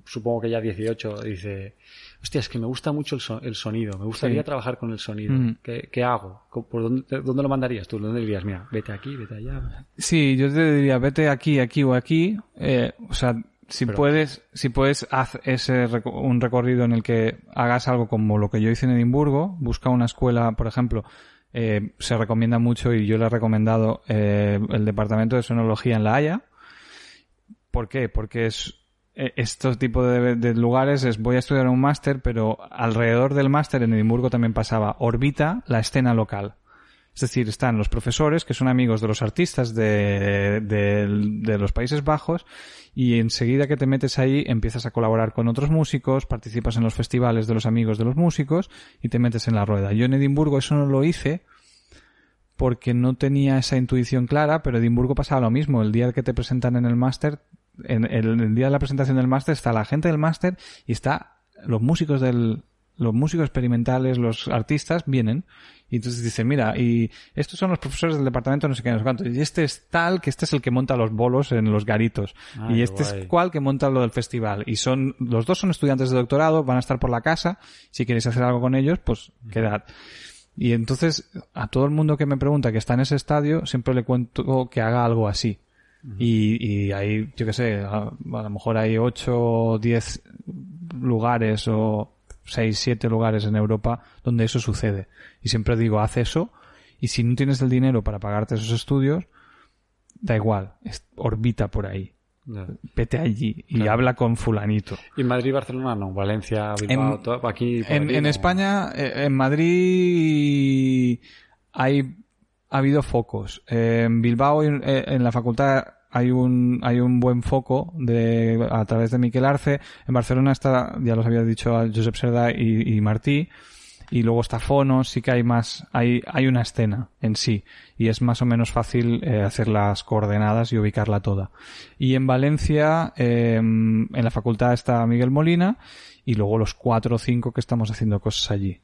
supongo que ya 18, y dice, hostia, es que me gusta mucho el, so- el sonido, me gustaría Sí. trabajar con el sonido. Mm. ¿Qué, qué hago? ¿Por dónde, dónde lo mandarías tú? ¿Dónde dirías, mira, vete aquí, vete allá? Sí, yo te diría, vete aquí, aquí o aquí. Eh, o sea, si Pero- puedes, si puedes, haz ese un recorrido en el que hagas algo como lo que yo hice en Edimburgo. Busca una escuela, por ejemplo, eh, se recomienda mucho y yo le he recomendado eh, el departamento de sonología en La Haya. ¿Por qué? Porque es estos tipos de, de lugares es voy a estudiar un máster, pero alrededor del máster en Edimburgo también pasaba orbita la escena local. Es decir, están los profesores que son amigos de los artistas de, de, de los Países Bajos y enseguida que te metes ahí empiezas a colaborar con otros músicos, participas en los festivales de los amigos de los músicos y te metes en la rueda. Yo en Edimburgo eso no lo hice porque no tenía esa intuición clara, pero Edimburgo pasaba lo mismo. El día que te presentan en el máster, en el, el día de la presentación del máster está la gente del máster y está los músicos del los músicos experimentales, los artistas vienen y entonces dicen, mira, y estos son los profesores del departamento no sé qué, no sé cuánto, y este es tal, que este es el que monta los bolos en los garitos, y este guay. es cual que monta lo del festival, y son, los dos son estudiantes de doctorado, van a estar por la casa, si queréis hacer algo con ellos, pues quedad. Y entonces, a todo el mundo que me pregunta que está en ese estadio, siempre le cuento que haga algo así. Y, y hay, yo qué sé, a, a lo mejor hay 8 o 10 lugares o 6, 7 lugares en Europa donde eso sucede. Y siempre digo, haz eso y si no tienes el dinero para pagarte esos estudios, da igual, es- orbita por ahí. Ya. Vete allí y Claro. habla con fulanito. Y Madrid, Barcelona, no. Valencia, Bilbao, En- todo, aquí. por En, aquí, en no. España, eh, en Madrid, hay ha habido focos. En Bilbao, en, eh, en la facultad, hay un hay un buen foco de a través de Miquel Arce. En Barcelona está, ya los había dicho Josep Serda y, Martí. Y luego está Fonos, sí que hay más, hay, hay una escena en sí. Y es más o menos fácil eh, hacer las coordenadas y ubicarla toda. Y en Valencia, eh, en la facultad está Miguel Molina y luego los cuatro o cinco que estamos haciendo cosas allí.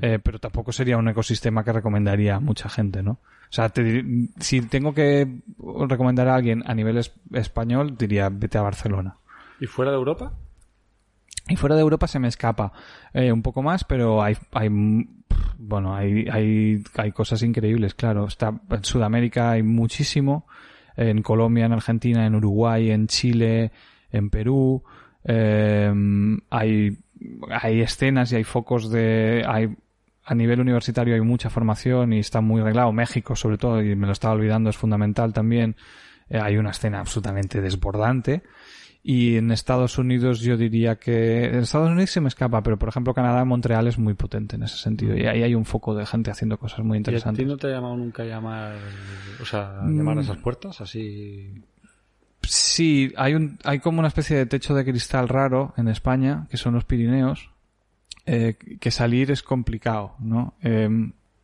Eh, pero tampoco sería un ecosistema que recomendaría a mucha gente, ¿no? O sea, te si tengo que recomendar a alguien a nivel es- español, diría vete a Barcelona. ¿Y fuera de Europa? Y fuera de Europa se me escapa eh, un poco más, pero hay, hay bueno, hay, hay, hay cosas increíbles, claro. Está, en Sudamérica hay muchísimo, en Colombia, en Argentina, en Uruguay, en Chile, en Perú, eh, hay, hay escenas y hay focos de, hay, a nivel universitario hay mucha formación y está muy arreglado. México, sobre todo, y me lo estaba olvidando, es fundamental también. Eh, hay una escena absolutamente desbordante. Y en Estados Unidos yo diría que... En Estados Unidos se me escapa, pero por ejemplo Canadá, Montreal es muy potente en ese sentido. Y ahí hay un foco de gente haciendo cosas muy ¿Y a ti interesantes. no te ha llamado nunca llamar, o sea, llamar a esas puertas así? Sí, hay un, hay como una especie de techo de cristal raro en España, que son los Pirineos, eh, que salir es complicado, ¿no? Eh,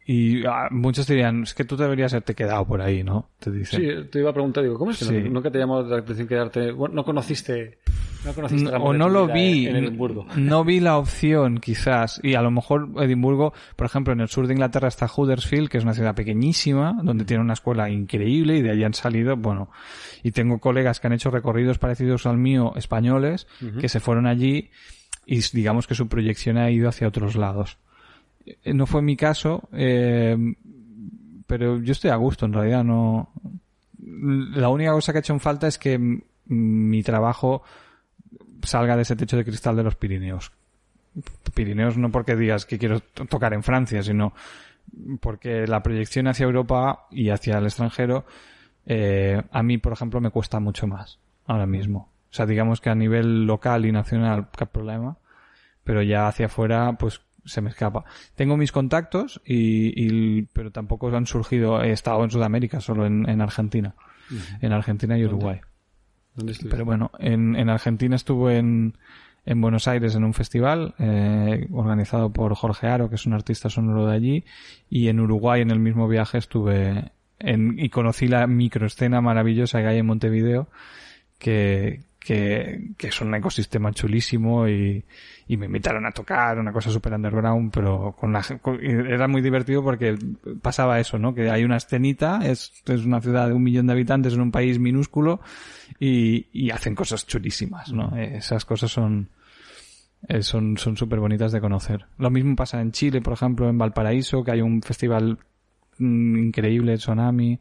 y ah, muchos dirían, es que tú deberías haberte quedado por ahí, ¿no? Te dicen. Sí, te iba a preguntar, digo, ¿cómo es que Sí. no- nunca te llamó la atención quedarte, bueno, no conociste, no conociste o no lo vi, en Edimburgo? no vi la opción quizás, y a lo mejor Edimburgo, por ejemplo, en el sur de Inglaterra está Huddersfield, que es una ciudad pequeñísima, donde tiene una escuela increíble y de allí han salido, bueno, y tengo colegas que han hecho recorridos parecidos al mío, españoles, que se fueron allí y digamos que su proyección ha ido hacia otros lados. Eh, No fue mi caso, eh, pero yo estoy a gusto, en realidad no. La única cosa que ha hecho en falta es que mi trabajo salga de ese techo de cristal de los Pirineos. Pirineos no porque digas que quiero to- tocar en Francia, sino porque la proyección hacia Europa y hacia el extranjero, eh, a mí, por ejemplo, me cuesta mucho más ahora mismo. O sea, digamos que a nivel local y nacional, qué problema, pero ya hacia afuera, pues se me escapa. Tengo mis contactos y, y- pero tampoco han surgido, he estado en Sudamérica, solo en, en Argentina, en Argentina y Uruguay. ¿Dónde Pero bueno, en, en Argentina estuve en, en Buenos Aires en un festival eh, organizado por Jorge Aro, que es un artista sonoro de allí, y en Uruguay en el mismo viaje estuve en, y conocí la microescena maravillosa que hay en Montevideo, que, que, que es un ecosistema chulísimo y, y me invitaron a tocar una cosa super underground, pero con la, con- era muy divertido porque pasaba eso, ¿no? Que hay una escenita, es, es una ciudad de un millón de habitantes en un país minúsculo y, y hacen cosas chulísimas, ¿no? Esas cosas son, eh, son, son súper bonitas de conocer. Lo mismo pasa en Chile, por ejemplo, en Valparaíso, que hay un festival mm, increíble, Tsunami.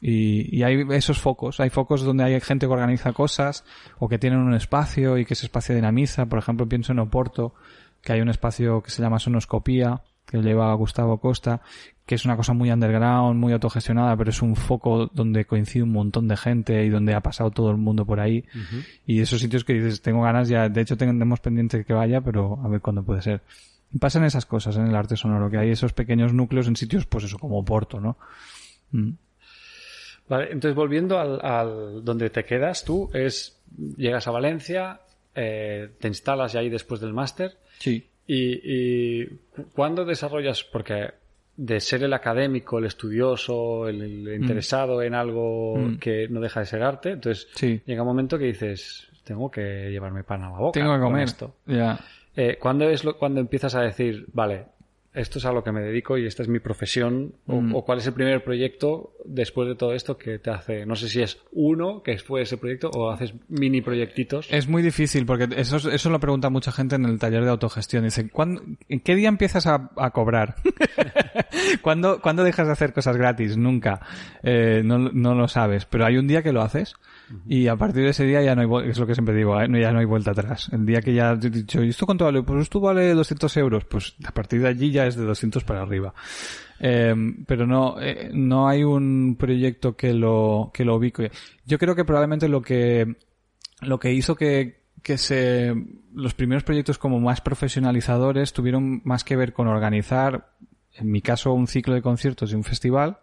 Y, y hay esos focos, hay focos donde hay gente que organiza cosas o que tienen un espacio y que ese espacio dinamiza. Por ejemplo, pienso en Oporto, que hay un espacio que se llama Sonoscopía, que lleva Gustavo Costa, que es una cosa muy underground, muy autogestionada, pero es un foco donde coincide un montón de gente y donde ha pasado todo el mundo por ahí. Y esos sitios que dices, tengo ganas ya, de hecho tenemos pendiente que vaya, pero a ver cuándo puede ser. Y pasan esas cosas en el arte sonoro, que hay esos pequeños núcleos en sitios, pues eso, como Oporto, ¿no? Mm. Vale, entonces volviendo al, al donde te quedas tú, es llegas a Valencia, eh, te instalas ya ahí después del máster Sí. y, y cu- ¿cuándo desarrollas? Porque de ser el académico, el estudioso, el, el interesado en algo Mm. que no deja de ser arte, entonces Sí. llega un momento que dices, tengo que llevarme pan a la boca. Tengo que comer. esto. Ya. Eh, ¿Cuándo es lo, cuando empiezas a decir, vale, esto es a lo que me dedico y esta es mi profesión? O, Mm. o cuál es el primer proyecto después de todo esto que te hace, no sé si es uno que fue ese proyecto o haces mini proyectitos? Es muy difícil porque eso, eso lo pregunta mucha gente en el taller de autogestión. Dice, ¿cuándo, ¿en qué día empiezas a, a cobrar? ¿Cuándo, ¿Cuándo dejas de hacer cosas gratis? Nunca. Eh, no, no lo sabes. Pero hay un día que lo haces y a partir de ese día ya no hay, es lo que siempre digo, ¿eh? Ya no hay vuelta atrás. El día que ya he dicho, ¿y esto cuánto vale? Pues esto vale 200 euros. Pues a partir de allí ya es de 200 para arriba. Eh, pero no, eh, no hay un proyecto que lo, que lo ubique. Yo creo que probablemente lo que, lo que hizo que, que se, los primeros proyectos como más profesionalizadores tuvieron más que ver con organizar, en mi caso, un ciclo de conciertos y un festival,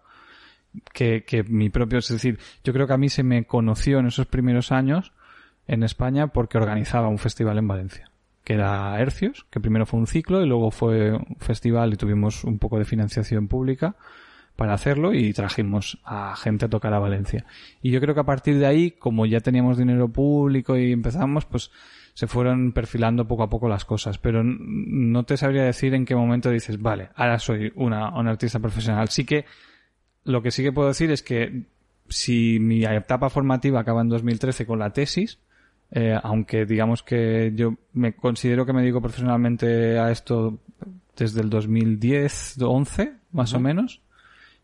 que, que mi propio, es decir, yo creo que a mí se me conoció en esos primeros años en España porque organizaba un festival en Valencia, que era Hercios, que primero fue un ciclo y luego fue un festival y tuvimos un poco de financiación pública para hacerlo y trajimos a gente a tocar a Valencia. Y yo creo que a partir de ahí, como ya teníamos dinero público y empezamos, pues se fueron perfilando poco a poco las cosas. Pero no te sabría decir en qué momento dices, vale, ahora soy una, una artista profesional. Sí que, lo que sí que puedo decir es que si mi etapa formativa acaba en 2013 con la tesis, eh, aunque digamos que yo me considero que me dedico profesionalmente a esto desde el 2010, 11, más o menos,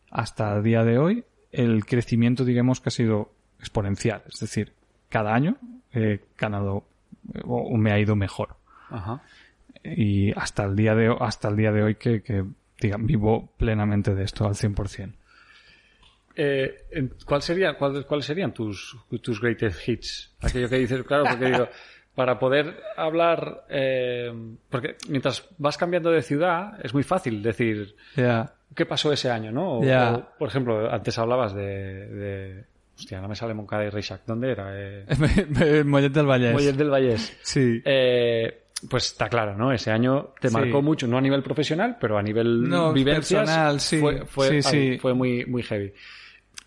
hasta el día de hoy, el crecimiento, digamos, que ha sido exponencial. Es decir, cada año he ganado o me ha ido mejor. Ajá. Y hasta el día de, hasta el día de hoy que, que vivo plenamente de esto al 100%. Eh, ¿cuál sería, cuál- ¿Cuáles serían tus, tus greatest hits? Aquello que dices, claro, porque digo, para poder hablar, eh, porque mientras vas cambiando de ciudad, es muy fácil decir, Ya. ¿qué pasó ese año, no? O- por ejemplo, antes hablabas de, de hostia, no me sale Moncada y Reixac. ¿Dónde era? Eh, Mollet del Vallès. Mollet del Vallès. Sí. Eh, pues está claro, ¿no? Ese año te Sí. marcó mucho, no a nivel profesional, pero a nivel No, vivencias personal, sí. fue, fue, Sí, ay, sí. fue muy, muy heavy.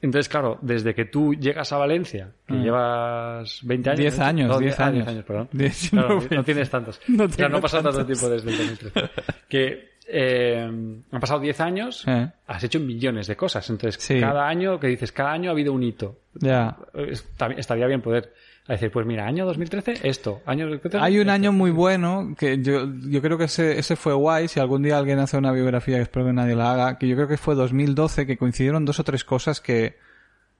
Entonces, claro, desde que tú llegas a Valencia, que Mm. llevas 20 años. 10 ¿no? años, No, 10 ah, años. 10 años, perdón. Claro, no, tienes tantos. No o sea, no ha pasado tanto tiempo desde el 2013. que eh, han pasado 10 años, Eh, has hecho millones de cosas. Entonces, Sí. cada año, que dices, cada año ha habido un hito. ya. Está- estaría bien poder A decir, pues mira, año 2013, esto. Año 2013, Hay un esto. año muy bueno que yo, yo creo que ese, ese fue guay. Si algún día alguien hace una biografía, que espero que nadie la haga, que yo creo que fue 2012, que coincidieron dos o tres cosas que.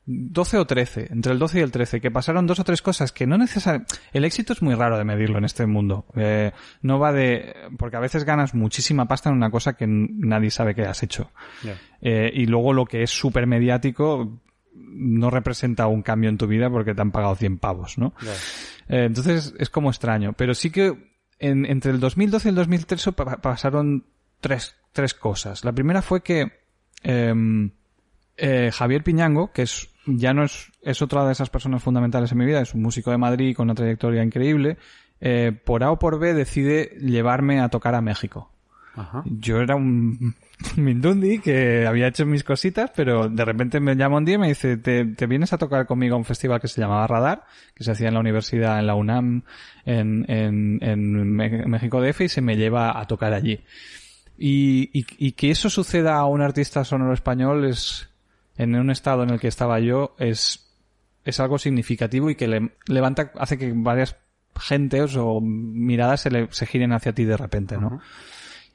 12 o 13, entre el 12 y el 13, que pasaron dos o tres cosas que no necesariamente... El éxito es muy raro de medirlo en este mundo. Eh, no va de... Porque a veces ganas muchísima pasta en una cosa que nadie sabe que has hecho. Eh, y luego lo que es súper mediático no representa un cambio en tu vida porque te han pagado 100 pavos, ¿no? Eh, entonces es como extraño. Pero sí que en- entre el 2012 y el 2013 pa- pasaron tres, tres cosas. La primera fue que em, eh, Javier Piñango, que es ya no es, es otra de esas personas fundamentales en mi vida, es un músico de Madrid con una trayectoria increíble, eh, por A o por B decide llevarme a tocar a México. Ajá. Yo era un Mindundi que había hecho mis cositas, pero de repente me llama un día y me dice, ¿te, te vienes a tocar conmigo a un festival que se llamaba Radar, que se hacía en la universidad, en la UNAM, en, en, en México DF, y se me lleva a tocar allí. Y, y, y que eso suceda a un artista sonoro español es, en un estado en el que estaba yo, es, es algo significativo y que le, levanta, hace que varias gentes o miradas se, le, se giren hacia ti de repente, ¿no?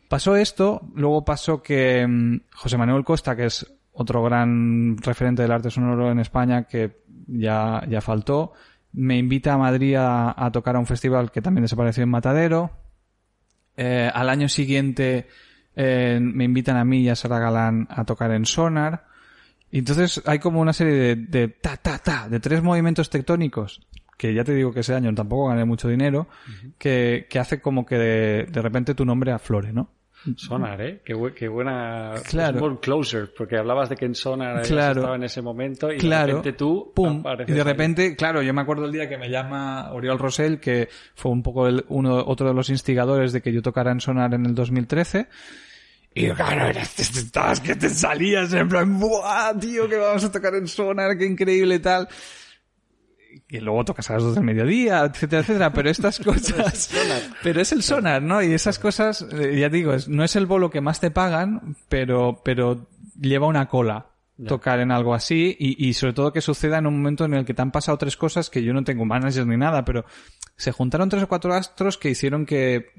Pasó esto, luego pasó que mm, José Manuel Costa, que es otro gran referente del arte sonoro en España, que ya, ya faltó, me invita a Madrid a, a tocar a un festival que también desapareció en Matadero. Eh, al año siguiente eh, me invitan a mí y a Sara Galán a tocar en Sonar. Y entonces hay como una serie de, de ta, ta, ta, de tres movimientos tectónicos, que ya te digo que ese año tampoco gané mucho dinero, que, que hace como que de, de repente tu nombre aflore, ¿no? Sonar, ¿eh? Qué, bu- qué buena... Claro. buen closer, porque hablabas de que en Sonar Claro. estaba en ese momento y Claro. de repente tú... ¡Pum! Y de ahí. repente, claro, yo me acuerdo el día que me llama Oriol Rosell, que fue un poco el, uno, otro de los instigadores de que yo tocara en Sonar en el 2013. Y claro, estabas que te salías en plan, ¡buah, tío, que vamos a tocar en Sonar, qué increíble y tal! Y luego tocas a las dos del mediodía, etcétera, etcétera, pero estas cosas... pero es el sonar, ¿no? Y esas cosas, eh, ya digo, no es el bolo que más te pagan, pero, pero lleva una cola tocar en algo así y, y sobre todo que suceda en un momento en el que te han pasado tres cosas que yo no tengo manager ni nada, pero se juntaron tres o cuatro astros que hicieron que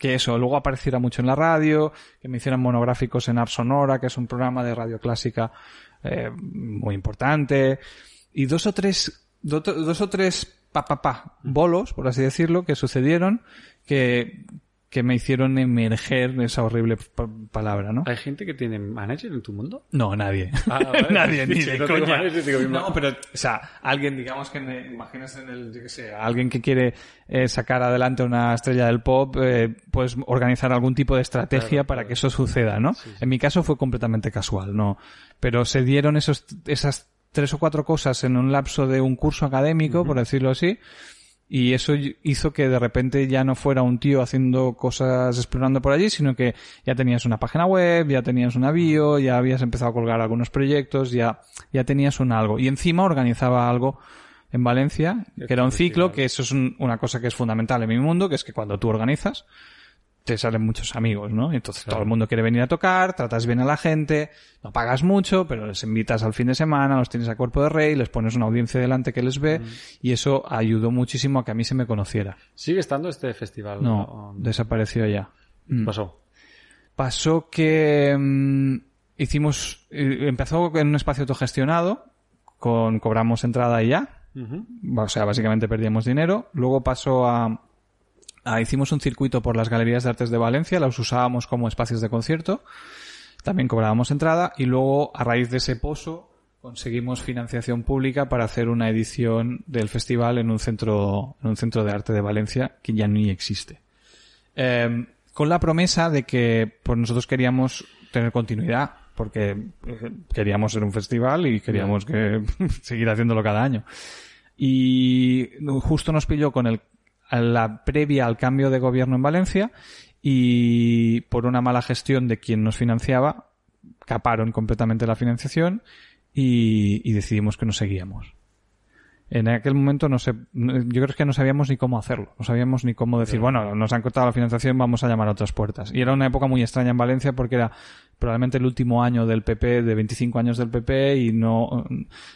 que eso, luego apareciera mucho en la radio, que me hicieran monográficos en Art Sonora, que es un programa de radio clásica eh, muy importante, y dos o tres, do- dos o tres pa, pa, pa, bolos, por así decirlo, que sucedieron, que, que me hicieron emerger esa horrible pa- palabra, ¿no? ¿Hay gente que tiene manager en tu mundo? No, nadie. Ah, vale. nadie, ni Sí, de no coña. manager, digo, No, pero, o sea, alguien, digamos que, me- imaginas en el, yo qué sé, alguien que quiere eh, sacar adelante una estrella del pop, eh, pues organizar algún tipo de estrategia Claro, para claro. que eso suceda, ¿no? En mi caso fue completamente casual, ¿no? Pero se dieron esos, esas tres o cuatro cosas en un lapso de un curso académico, por decirlo así, y eso hizo que de repente ya no fuera un tío haciendo cosas explorando por allí, sino que ya tenías una página web, ya tenías una bio, ya habías empezado a colgar algunos proyectos, ya, ya tenías un algo. Y encima organizaba algo en Valencia, que era un ciclo, que eso es un- una cosa que es fundamental en mi mundo, que es que cuando tú organizas, te salen muchos amigos, ¿no? Entonces todo el mundo quiere venir a tocar, tratas bien a la gente, no pagas mucho, pero les invitas al fin de semana, los tienes a cuerpo de rey, les pones una audiencia delante que les ve, y eso ayudó muchísimo a que a mí se me conociera. ¿Sigue estando este festival? No, ¿O- desapareció ya. ¿Qué Mm. pasó? Pasó que mm, hicimos, eh, empezó en un espacio autogestionado, con cobramos entrada y ya, o sea, básicamente perdíamos dinero. Luego pasó a, a- hicimos un circuito por las galerías de artes de Valencia, las usábamos como espacios de concierto. También cobrábamos entrada y luego, a raíz de ese pozo, conseguimos financiación pública para hacer una edición del festival en un centro, en un centro de arte de Valencia que ya ni existe. Eh, con la promesa de que pues nosotros queríamos tener continuidad porque eh, queríamos ser un festival y queríamos que seguir haciéndolo cada año. Y justo nos pilló con el, la previa al cambio de gobierno en Valencia y por una mala gestión de quien nos financiaba, caparon completamente la financiación y, y decidimos que no seguíamos. En aquel momento no sé, yo creo que no sabíamos ni cómo hacerlo. No sabíamos ni cómo decir, bueno, nos han cortado la financiación, vamos a llamar a otras puertas. Y era una época muy extraña en Valencia porque era probablemente el último año del PP, de 25 años del PP y no,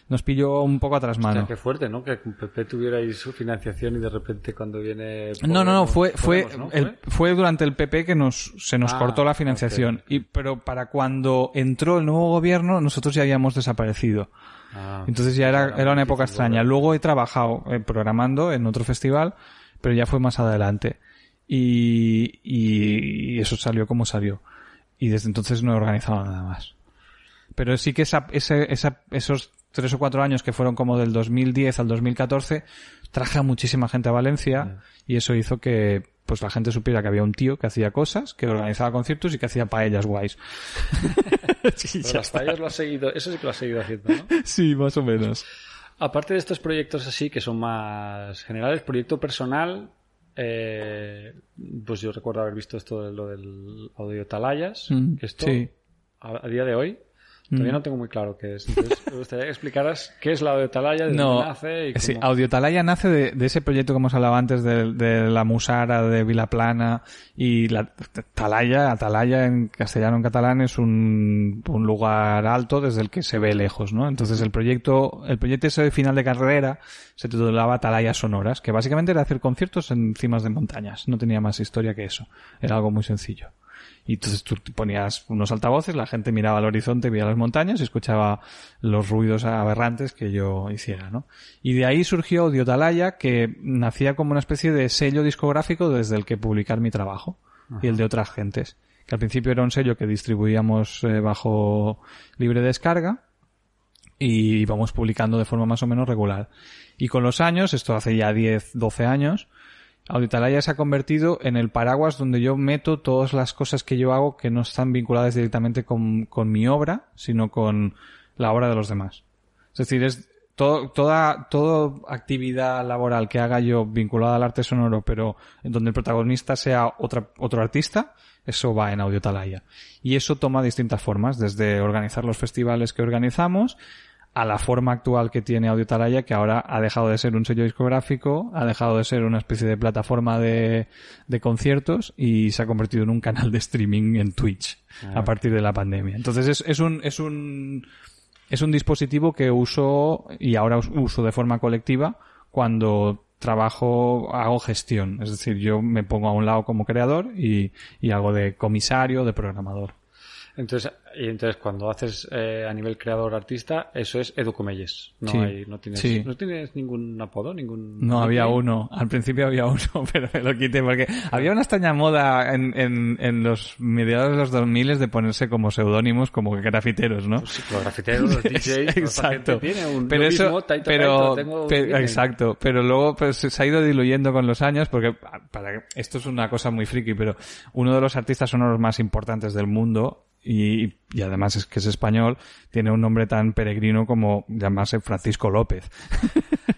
nos pilló un poco atrás mano. sea, qué fuerte, ¿no? Que PP tuvierais su financiación y de repente cuando viene... No, no, no, Podemos- fue, fue, Podemos, ¿no? el- fue durante el PP que nos, se nos Ah, cortó la financiación. Y, pero para cuando entró el nuevo gobierno, nosotros ya habíamos desaparecido. Ah, Entonces ya era, Era una época extraña. Luego he trabajado eh, programando en otro festival, pero ya fue más adelante. Y, y, y eso salió como salió. Y desde entonces no he organizado nada más. Pero sí que esa, ese, esa, esos tres o cuatro años que fueron como del 2010 al 2014, traje a muchísima gente a Valencia y eso hizo que pues la gente supiera que había un tío que hacía cosas, que organizaba conciertos y que hacía paellas guays. Sí, Pero ya las fallas lo has seguido, eso sí que lo has seguido haciendo, ¿no? Sí, más o menos. Aparte de estos proyectos así que son más generales, proyecto personal, eh, pues yo recuerdo haber visto esto de lo del audio Talayas, Mm, que esto sí. a, a día de hoy todavía Mm. no tengo muy claro qué es. Entonces me gustaría que explicaras qué es la audio Talaya, de No, dónde nace y sí, cómo- Audiotalaya nace de, de ese proyecto que hemos hablado antes de, de la Musara de Vilaplana y la Talaya, Atalaya en castellano en catalán es un, un lugar alto desde el que se ve lejos, ¿no? Entonces el proyecto, el proyecto ese de final de carrera se titulaba Atalaya Sonoras, que básicamente era hacer conciertos en cimas de montañas, no tenía más historia que eso, era algo muy sencillo. Y entonces tú ponías unos altavoces, la gente miraba al horizonte, veía las montañas y escuchaba los ruidos aberrantes que yo hiciera, ¿no? Y de ahí surgió Audiotalaya, que nacía como una especie de sello discográfico desde el que publicar mi trabajo y el de otras gentes. Que al principio era un sello que distribuíamos eh, bajo libre descarga y íbamos publicando de forma más o menos regular. Y con los años, esto hace ya 10, 12 años, Auditalaya se ha convertido en el paraguas donde yo meto todas las cosas que yo hago que no están vinculadas directamente con, con mi obra, sino con la obra de los demás. Es decir, es todo, toda, toda actividad laboral que haga yo vinculada al arte sonoro, pero en donde el protagonista sea otra, otro artista, eso va en Audiotalaya. Y eso toma distintas formas, desde organizar los festivales que organizamos, a la forma actual que tiene Audiotalaya, que ahora ha dejado de ser un sello discográfico, ha dejado de ser una especie de plataforma de, de conciertos y se ha convertido en un canal de streaming en Twitch a partir de la pandemia. Entonces es, es un, es un, es un dispositivo que uso y ahora us- uso de forma colectiva cuando trabajo, hago gestión. Es decir, yo me pongo a un lado como creador y, y hago de comisario, de programador. Entonces, y entonces cuando haces eh, a nivel creador artista, eso es Edu Comelles. No Sí, hay, no tienes, sí. no tienes ningún apodo, ningún. No, había uno. Al principio había uno, pero me lo quité porque había una extraña moda en, en, en los mediados de los 2000 de ponerse como seudónimos, como grafiteros, ¿no? Pues sí, los grafiteros, los DJs, exacto. tiene un pero eso, mismo, Taito pero, Taito, tengo exacto. Pero luego pues se ha ido diluyendo con los años porque para esto es una cosa muy friki, pero uno de los artistas sonoros más importantes del mundo y, y además es que es español, tiene un nombre tan peregrino como llamarse Francisco López.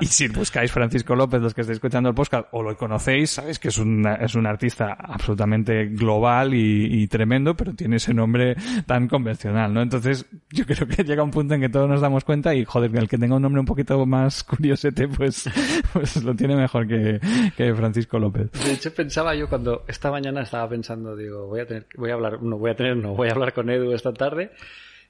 y si buscáis Francisco López, los que estáis escuchando el podcast, o lo conocéis, sabéis que es un, es un artista absolutamente global y, tremendo, pero tiene ese nombre tan convencional, ¿no? Entonces, yo creo que llega un punto en que todos nos damos cuenta y, joder, el que tenga un nombre un poquito más curiosete, pues, pues lo tiene mejor que, que Francisco López. De hecho, pensaba yo cuando esta mañana estaba pensando, digo, voy a tener, voy a hablar, no voy a tener, no, voy a hablar con Edu esta tarde.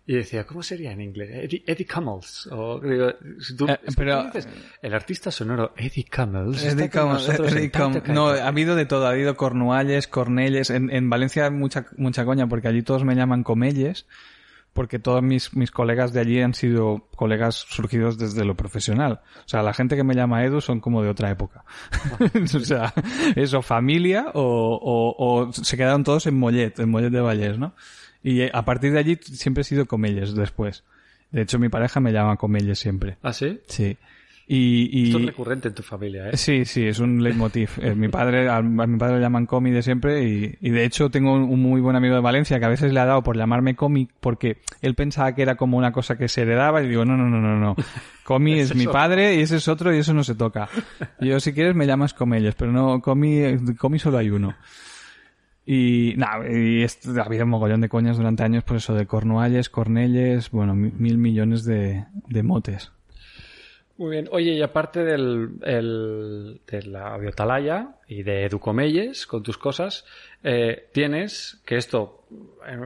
Y decía, ¿cómo sería en inglés? Eddie, Eddie Cummels. O, digo, si tú, Eh, pero- dices, el artista sonoro Eddie Cummels. está Eddie nosotros en Eddie Taito no, ha habido de todo, ha habido Cornualles, Cornelles, en, en Valencia hay mucha, mucha coña porque allí todos me llaman Comelles, porque todos mis, mis colegas de allí han sido colegas surgidos desde lo profesional. O sea, la gente que me llama Edu son como de otra época. o sea, eso, familia o, o, o se quedaron todos en Mollet, en Mollet de Vallés, ¿no? Y eh, a partir de allí siempre he sido Comelles después. De hecho, mi pareja me llama Comelles siempre. ¿Ah, sí? Sí. Y, y... Esto es recurrente en tu familia, ¿eh? Sí, sí, es un leitmotiv. Eh, mi padre, a, a mi padre le llaman Comi de siempre y, y de hecho tengo un, un muy buen amigo de Valencia que a veces le ha dado por llamarme Comi porque él pensaba que era como una cosa que se heredaba y digo, no, no, no, no, no. Comi es mi padre y ese es otro y eso no se toca. Y yo si quieres me llamas Comelles, pero no, Comi, Comi solo hay uno. Y nada, y ha habido un mogollón de coñas durante años, por eso de Cornualles, Cornelles, bueno, mi- mil millones de, de motes. Muy bien. Oye, y aparte del, el, de la biotalaya y de Educomelles con tus cosas, eh, tienes, que esto eh,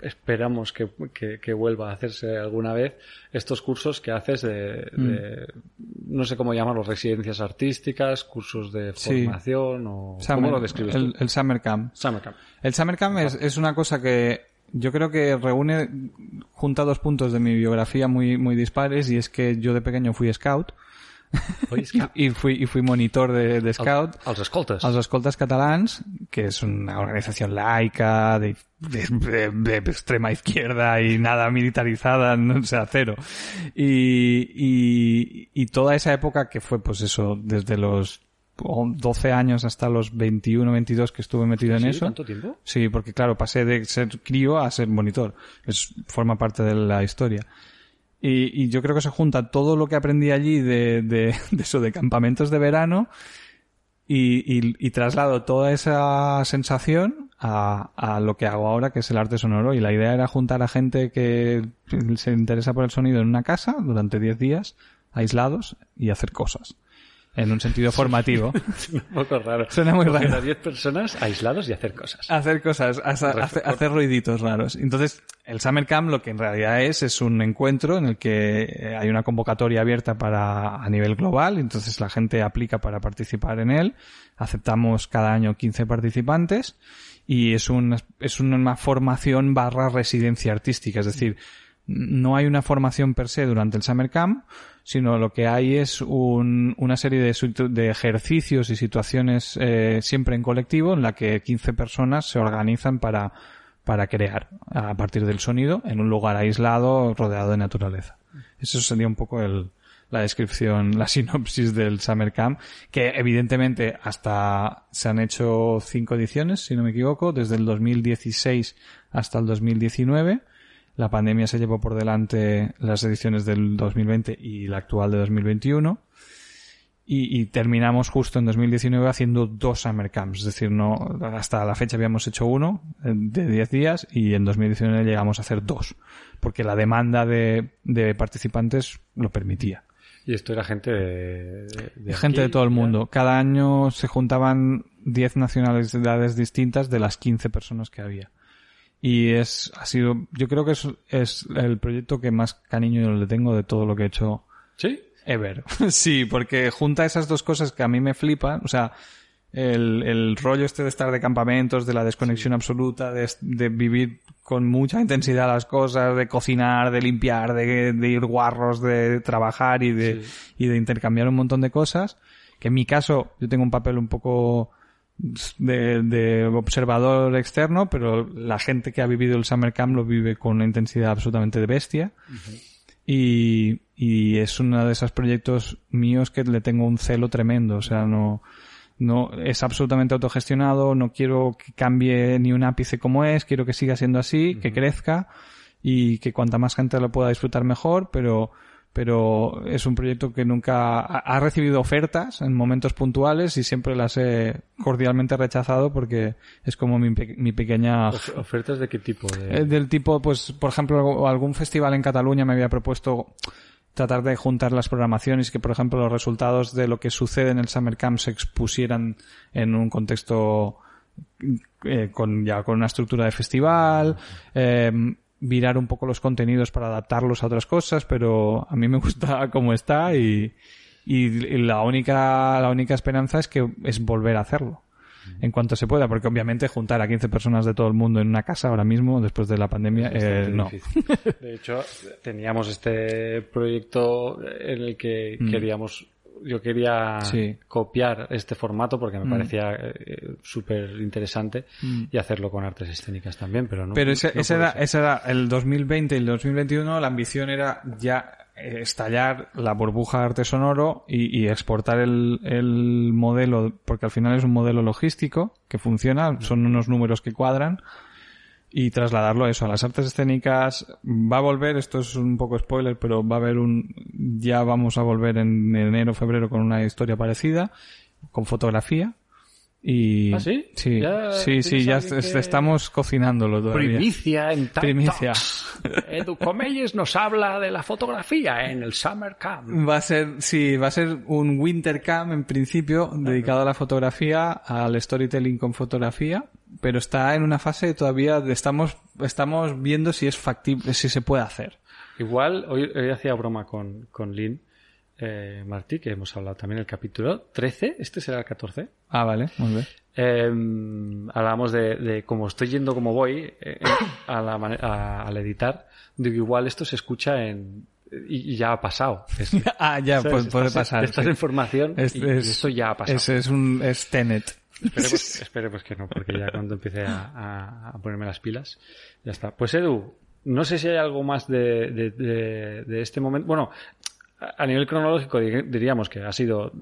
esperamos que, que, que, vuelva a hacerse alguna vez, estos cursos que haces de, mm. de no sé cómo llamarlos, residencias artísticas, cursos de formación sí. o... Summer, ¿Cómo lo describes el, tú? el Summer Camp. Summer Camp. El Summer Camp es, es una cosa que yo creo que reúne, junta dos puntos de mi biografía muy, muy dispares y es que yo de pequeño fui scout. I, fui, y fui monitor de, de scout. Els escoltes. Els escoltes catalans, que es una organización laica, de, de, de, de extrema izquierda y nada militarizada, no, sea, cero. Y, y, y toda esa época que fue, pues eso, desde los 12 años hasta los 21, 22 que estuve metido ¿Sí? en eso. ¿Tanto tiempo? Sí, porque claro, pasé de ser crío a ser monitor. Es, forma parte de la historia. Y, y, yo creo que se junta todo lo que aprendí allí de, de, de eso, de campamentos de verano, y, y, y, traslado toda esa sensación a, a lo que hago ahora, que es el arte sonoro. Y la idea era juntar a gente que se interesa por el sonido en una casa durante 10 días, aislados, y hacer cosas en un sentido formativo. un poco raro. Suena muy raro. a 10 personas aislados y hacer cosas. Hacer cosas, hacer, hacer, ruiditos raros. Entonces, el Summer Camp lo que en realidad es, es un encuentro en el que hay una convocatoria abierta para, a nivel global, entonces la gente aplica para participar en él. Aceptamos cada año 15 participantes y es una, es una formación barra residencia artística, es decir, no hay una formación per se durante el Summer Camp, sino lo que hay es un, una serie de, de, ejercicios y situaciones eh, siempre en colectivo en la que 15 personas se organizan para, para crear a partir del sonido en un lugar aislado rodeado de naturaleza. Eso sería un poco el, la descripción, la sinopsis del Summer Camp, que evidentemente hasta se han hecho cinco ediciones, si no me equivoco, desde el 2016 hasta el 2019 la pandemia se llevó por delante las ediciones del 2020 y la actual de 2021. Y, y, terminamos justo en 2019 haciendo dos Summer Camps. Es decir, no, hasta la fecha habíamos hecho uno de 10 días y en 2019 llegamos a hacer dos. Porque la demanda de, de participantes lo permitía. Y esto era gente de, de gente aquí, de todo el ya. mundo. Cada año se juntaban 10 nacionalidades distintas de las 15 personas que había y es ha sido yo creo que es, es el proyecto que más cariño le tengo de todo lo que he hecho sí ever sí porque junta esas dos cosas que a mí me flipan o sea el, el rollo este de estar de campamentos de la desconexión sí. absoluta de, de, vivir con mucha intensidad las cosas de cocinar de limpiar de, de ir guarros de trabajar y de sí. y de intercambiar un montón de cosas que en mi caso yo tengo un papel un poco de, de, observador externo, pero la gente que ha vivido el Summer Camp lo vive con una intensidad absolutamente de bestia. Uh -huh. y, y, es uno de esos proyectos míos que le tengo un celo tremendo. O sea, no, no, es absolutamente autogestionado, no quiero que cambie ni un ápice como es, quiero que siga siendo así, uh -huh. que crezca y que cuanta más gente lo pueda disfrutar mejor, pero pero es un proyecto que nunca ha recibido ofertas en momentos puntuales y siempre las he cordialmente rechazado porque es como mi, mi pequeña ofertas de qué tipo de... del tipo pues por ejemplo algún festival en Cataluña me había propuesto tratar de juntar las programaciones que por ejemplo los resultados de lo que sucede en el Summer Camp se expusieran en un contexto eh, con ya con una estructura de festival eh, virar un poco los contenidos para adaptarlos a otras cosas, pero a mí me gusta como está y, y la única, la única esperanza es que es volver a hacerlo en cuanto se pueda, porque obviamente juntar a 15 personas de todo el mundo en una casa ahora mismo, después de la pandemia, eh, no. Difícil. De hecho, teníamos este proyecto en el que mm. queríamos yo quería sí. copiar este formato porque me mm. parecía eh, súper interesante mm. y hacerlo con artes escénicas también, pero no. Pero ese, no ese, era, ese, era, el 2020 y el 2021, la ambición era ya estallar la burbuja de arte sonoro y, y exportar el, el, modelo, porque al final es un modelo logístico que funciona, son unos números que cuadran y trasladarlo a eso, a las artes escénicas. Va a volver, esto es un poco spoiler, pero va a haber un, ya vamos a volver en enero, febrero con una historia parecida, con fotografía. Y... ¿Ah, sí? Sí, ¿Ya sí, sí, ya que- estamos cocinándolo todavía. Primicia en TikTok. Primicia. Edu Comelles nos habla de la fotografía en el Summer Camp. Va a ser, sí, va a ser un Winter Camp en principio, dedicado a la fotografía, al storytelling con fotografía, pero está en una fase todavía de estamos, estamos viendo si es factible, si se puede hacer. Igual, hoy, hoy hacía broma con, con Lynn eh, Martí, que hemos hablado también el capítulo 13, este será el 14. Ah, vale, muy bien. Eh, hablábamos de, de cómo estoy yendo como voy eh, a la a- al editar, digo igual esto se escucha en y, y ya ha pasado. Ah, ya, ¿sabes? puede, puede Estás- pasar. Estás sí. en formación Es- y, y es- esto ya ha pasado. Es, es un, es Tenet. Esperemos, esperemos que no, porque ya cuando empiece a, a- a ponerme las pilas, ya está. Pues Edu, no sé si hay algo más de, de- de- de este momento. Bueno, a nivel cronológico dir- diríamos que ha sido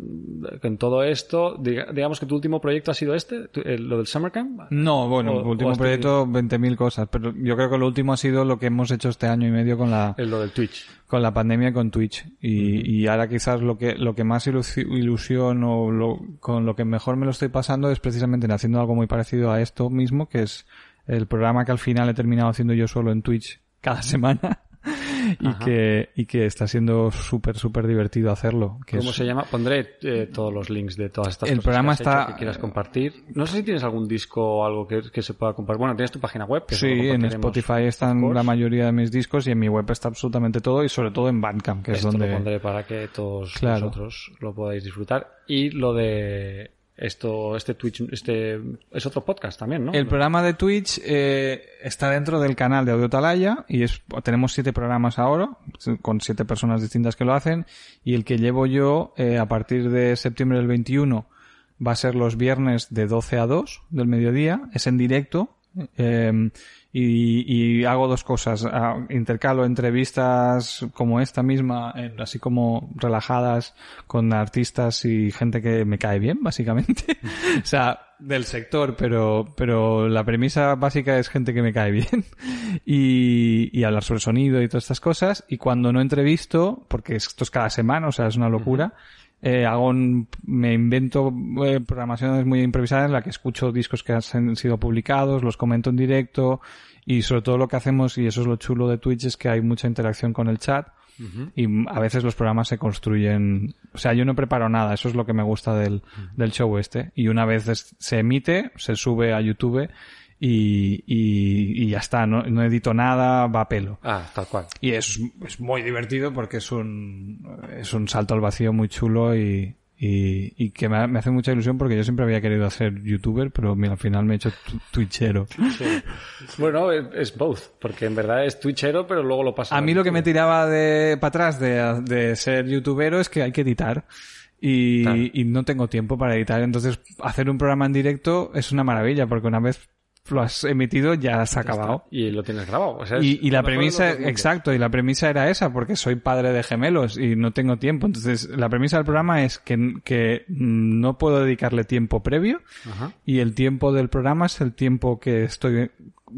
en todo esto, diga- digamos que tu último proyecto ha sido este, lo del Summer Camp. No, bueno, O- o último has proyecto, 20.000 cosas, pero yo creo que lo último ha sido lo que hemos hecho este año y medio con la, El lo del Twitch. con la pandemia y con Twitch. Y, y ahora quizás lo que, lo que más ilusi- ilusión o lo, con lo que mejor me lo estoy pasando es precisamente en haciendo algo muy parecido a esto mismo, que es el programa que al final he terminado haciendo yo solo en Twitch cada semana. Y que, y que está siendo súper, súper divertido hacerlo. Que ¿Cómo es- se llama? Pondré eh, todos los links de todas estas El cosas programa que has está- hecho que quieras compartir. No sé si tienes algún disco o algo que, que se pueda compartir. Bueno, tienes tu página web. Que Sí, en. Spotify están la mayoría de mis discos y en mi web está absolutamente todo y sobre todo en Bandcamp, que es donde... lo pondré para que todos Claro. vosotros lo podáis disfrutar. Y lo de esto, este Twitch, este es otro podcast también, ¿no? El programa de Twitch eh, está dentro del canal de Audio Talaya y es, tenemos siete programas ahora con siete personas distintas que lo hacen y el que llevo yo eh, a partir de septiembre del 21 va a ser los viernes de 12 a 2 del mediodía, es en directo eh, y, y hago dos cosas, Ah, intercalo entrevistas como esta misma, así como relajadas con artistas y gente que me cae bien, básicamente. o sea, del sector, pero, pero la premisa básica es gente que me cae bien. y, y hablar sobre sonido y todas estas cosas. Y cuando no entrevisto, porque esto es cada semana, o sea, es una locura, eh, hago un- me invento eh, programaciones muy improvisadas en la que escucho discos que han sido publicados, los comento en directo y sobre todo lo que hacemos, y eso es lo chulo de Twitch, es que hay mucha interacción con el chat y a veces los programas se construyen, o sea, yo no preparo nada, eso es lo que me gusta del, del show este. Y una vez se emite, se sube a YouTube y, y, y ya está, no, no edito nada, va a pelo. Ah, tal cual. Y es, es muy divertido porque es un, es un salto al vacío muy chulo y, y, y que me, me hace mucha ilusión porque yo siempre había querido ser youtuber, pero mira, al final me he hecho twitchero. Bueno, es, es both, porque en verdad es twitchero, pero luego lo pasa. A mí lo que me tiraba de para atrás de, de ser youtubero es que hay que editar. Y, Claro. y no tengo tiempo para editar. Entonces, hacer un programa en directo es una maravilla, porque una vez lo has emitido ya se ha acabado. Y lo tienes grabado. O sea, Y, y la premisa, exacto, y la premisa era esa, porque soy padre de gemelos y no tengo tiempo. Entonces, la premisa del programa es que, que no puedo dedicarle tiempo previo Ajá. y el tiempo del programa es el tiempo que estoy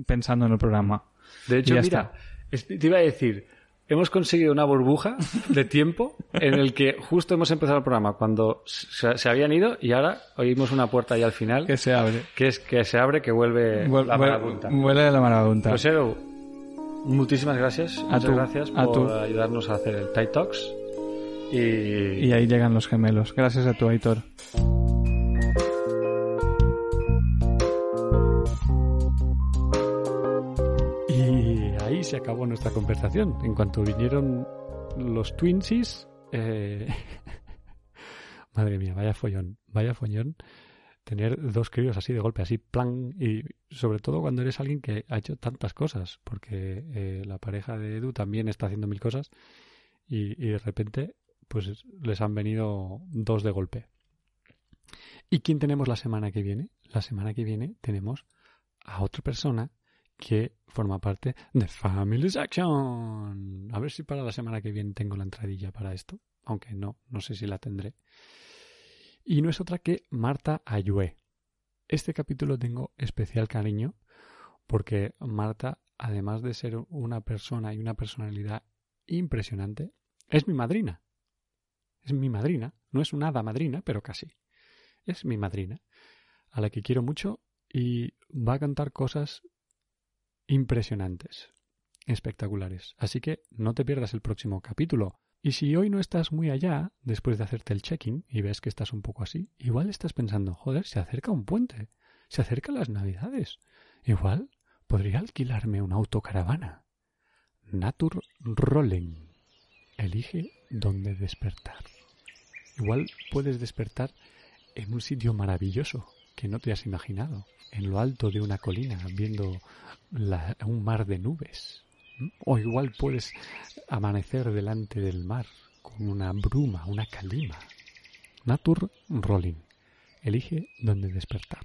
pensando en el programa. De hecho, mira, está. te iba a decir, hemos conseguido una burbuja de tiempo en el que justo hemos empezado el programa cuando se, se habían ido y ahora oímos una puerta ahí al final Que se abre. que es que se abre, que vuelve Vuel- la marabunta. Vuelve la marabunta. Pues Edu, muchísimas gracias. Muchas tú, gracias a por tú. ayudarnos a hacer el Tide Talks. Y, Y ahí llegan los gemelos. Gracias a tu Aitor. Se acabó nuestra conversación. En cuanto vinieron los Twinsies, eh... madre mía, vaya follón, vaya follón tener dos críos así de golpe, así plan, y sobre todo cuando eres alguien que ha hecho tantas cosas, porque eh, la pareja de Edu también está haciendo mil cosas y, y de repente pues les han venido dos de golpe. ¿Y quién tenemos la semana que viene? La semana que viene tenemos a otra persona que forma parte de Family Action. A ver si para la semana que viene tengo la entradilla para esto, aunque no, no sé si la tendré. Y no es otra que Marta Ayue. Este capítulo tengo especial cariño porque Marta, además de ser una persona y una personalidad impresionante, es mi madrina. Es mi madrina. No es una hada madrina, pero casi. Es mi madrina. a la que quiero mucho y va a contar cosas impresionantes, espectaculares. Así que no te pierdas el próximo capítulo. Y si hoy no estás muy allá, después de hacerte el check-in y ves que estás un poco así, igual estás pensando, joder, se acerca un puente, se acercan las navidades. Igual podría alquilarme una autocaravana. Natur Rolling. Elige dónde despertar. Igual puedes despertar en un sitio maravilloso que no te has imaginado, en lo alto de una colina, viendo un mar de nubes. ¿Mm? O igual puedes amanecer delante del mar con una bruma, una calima. Natur Rolling. Elige dónde despertar.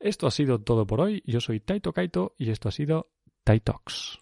Esto ha sido todo por hoy. Yo soy Taito Kaito y esto ha sido Taitox.